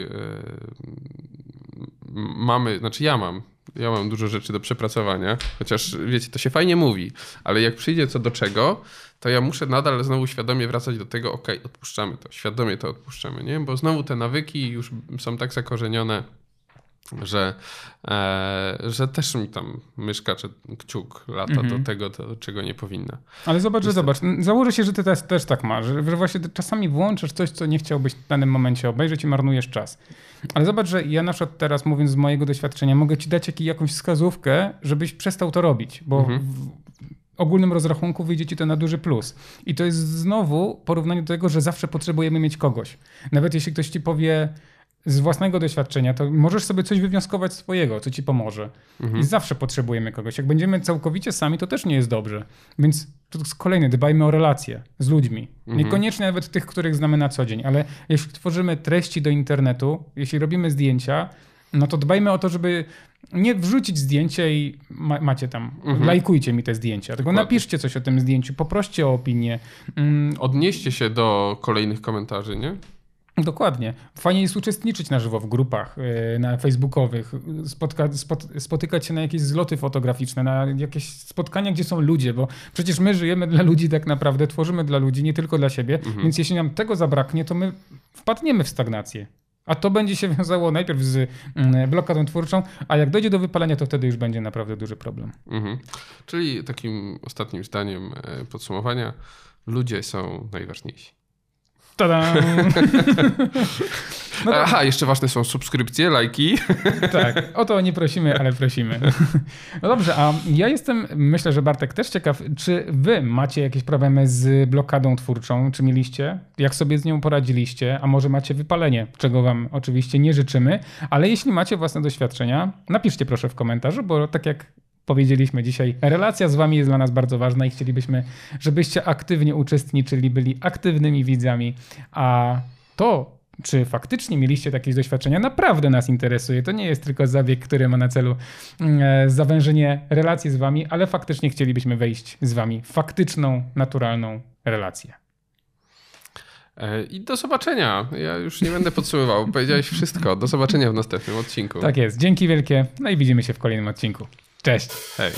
mamy, znaczy ja mam ja mam dużo rzeczy do przepracowania, chociaż wiecie, to się fajnie mówi, ale jak przyjdzie co do czego, to ja muszę nadal znowu świadomie wracać do tego, ok, odpuszczamy to, świadomie to odpuszczamy, nie? Bo znowu te nawyki już są tak zakorzenione, że, e, że też mi tam myszka czy kciuk lata do mhm. tego, do czego nie powinna. Ale zobacz, że zobacz, założę się, że ty też, też tak masz, że właśnie czasami włączasz coś, co nie chciałbyś w danym momencie obejrzeć i marnujesz czas. Ale zobacz, że ja na przykład teraz, mówiąc z mojego doświadczenia, mogę ci dać jakąś wskazówkę, żebyś przestał to robić, bo mhm. w ogólnym rozrachunku wyjdzie ci to na duży plus. I to jest znowu porównanie do tego, że zawsze potrzebujemy mieć kogoś. Nawet jeśli ktoś ci powie, z własnego doświadczenia, to możesz sobie coś wywnioskować swojego, co ci pomoże. Mhm. I zawsze potrzebujemy kogoś. Jak będziemy całkowicie sami, to też nie jest dobrze. Więc to jest kolejne, dbajmy o relacje z ludźmi. Mhm. Niekoniecznie nawet tych, których znamy na co dzień, ale jeśli tworzymy treści do internetu, jeśli robimy zdjęcia, no to dbajmy o to, żeby nie wrzucić zdjęcia i ma, macie tam, mhm. lajkujcie mi te zdjęcia, tylko Dokładnie. napiszcie coś o tym zdjęciu, poproście o opinię. Mm. Odnieście się do kolejnych komentarzy, nie? Dokładnie. Fajnie jest uczestniczyć na żywo w grupach y, na facebookowych, spotka, spot, spotykać się na jakieś zloty fotograficzne, na jakieś spotkania, gdzie są ludzie, bo przecież my żyjemy dla ludzi tak naprawdę, tworzymy dla ludzi, nie tylko dla siebie, mhm. więc jeśli nam tego zabraknie, to my wpadniemy w stagnację. A to będzie się wiązało najpierw z mm, blokadą twórczą, a jak dojdzie do wypalenia, to wtedy już będzie naprawdę duży problem. Mhm. Czyli takim ostatnim zdaniem e, podsumowania, ludzie są najważniejsi. Tada! No Aha, jeszcze ważne są subskrypcje, lajki. Tak, o to nie prosimy, ale prosimy. No dobrze, a ja jestem, myślę, że Bartek też ciekaw, czy wy macie jakieś problemy z blokadą twórczą? Czy mieliście? Jak sobie z nią poradziliście? A może macie wypalenie, czego wam oczywiście nie życzymy, ale jeśli macie własne doświadczenia, napiszcie proszę w komentarzu, bo tak jak powiedzieliśmy dzisiaj, relacja z wami jest dla nas bardzo ważna i chcielibyśmy, żebyście aktywnie uczestniczyli, byli aktywnymi widzami, a to, czy faktycznie mieliście takie doświadczenia, naprawdę nas interesuje. To nie jest tylko zabieg, który ma na celu mm, e, zawężenie relacji z wami, ale faktycznie chcielibyśmy wejść z wami w faktyczną, naturalną relację. E, I do zobaczenia. Ja już nie będę podsumował. Powiedziałeś wszystko. Do zobaczenia w następnym odcinku. Tak jest. Dzięki wielkie. No i widzimy się w kolejnym odcinku. Cześć. Hej.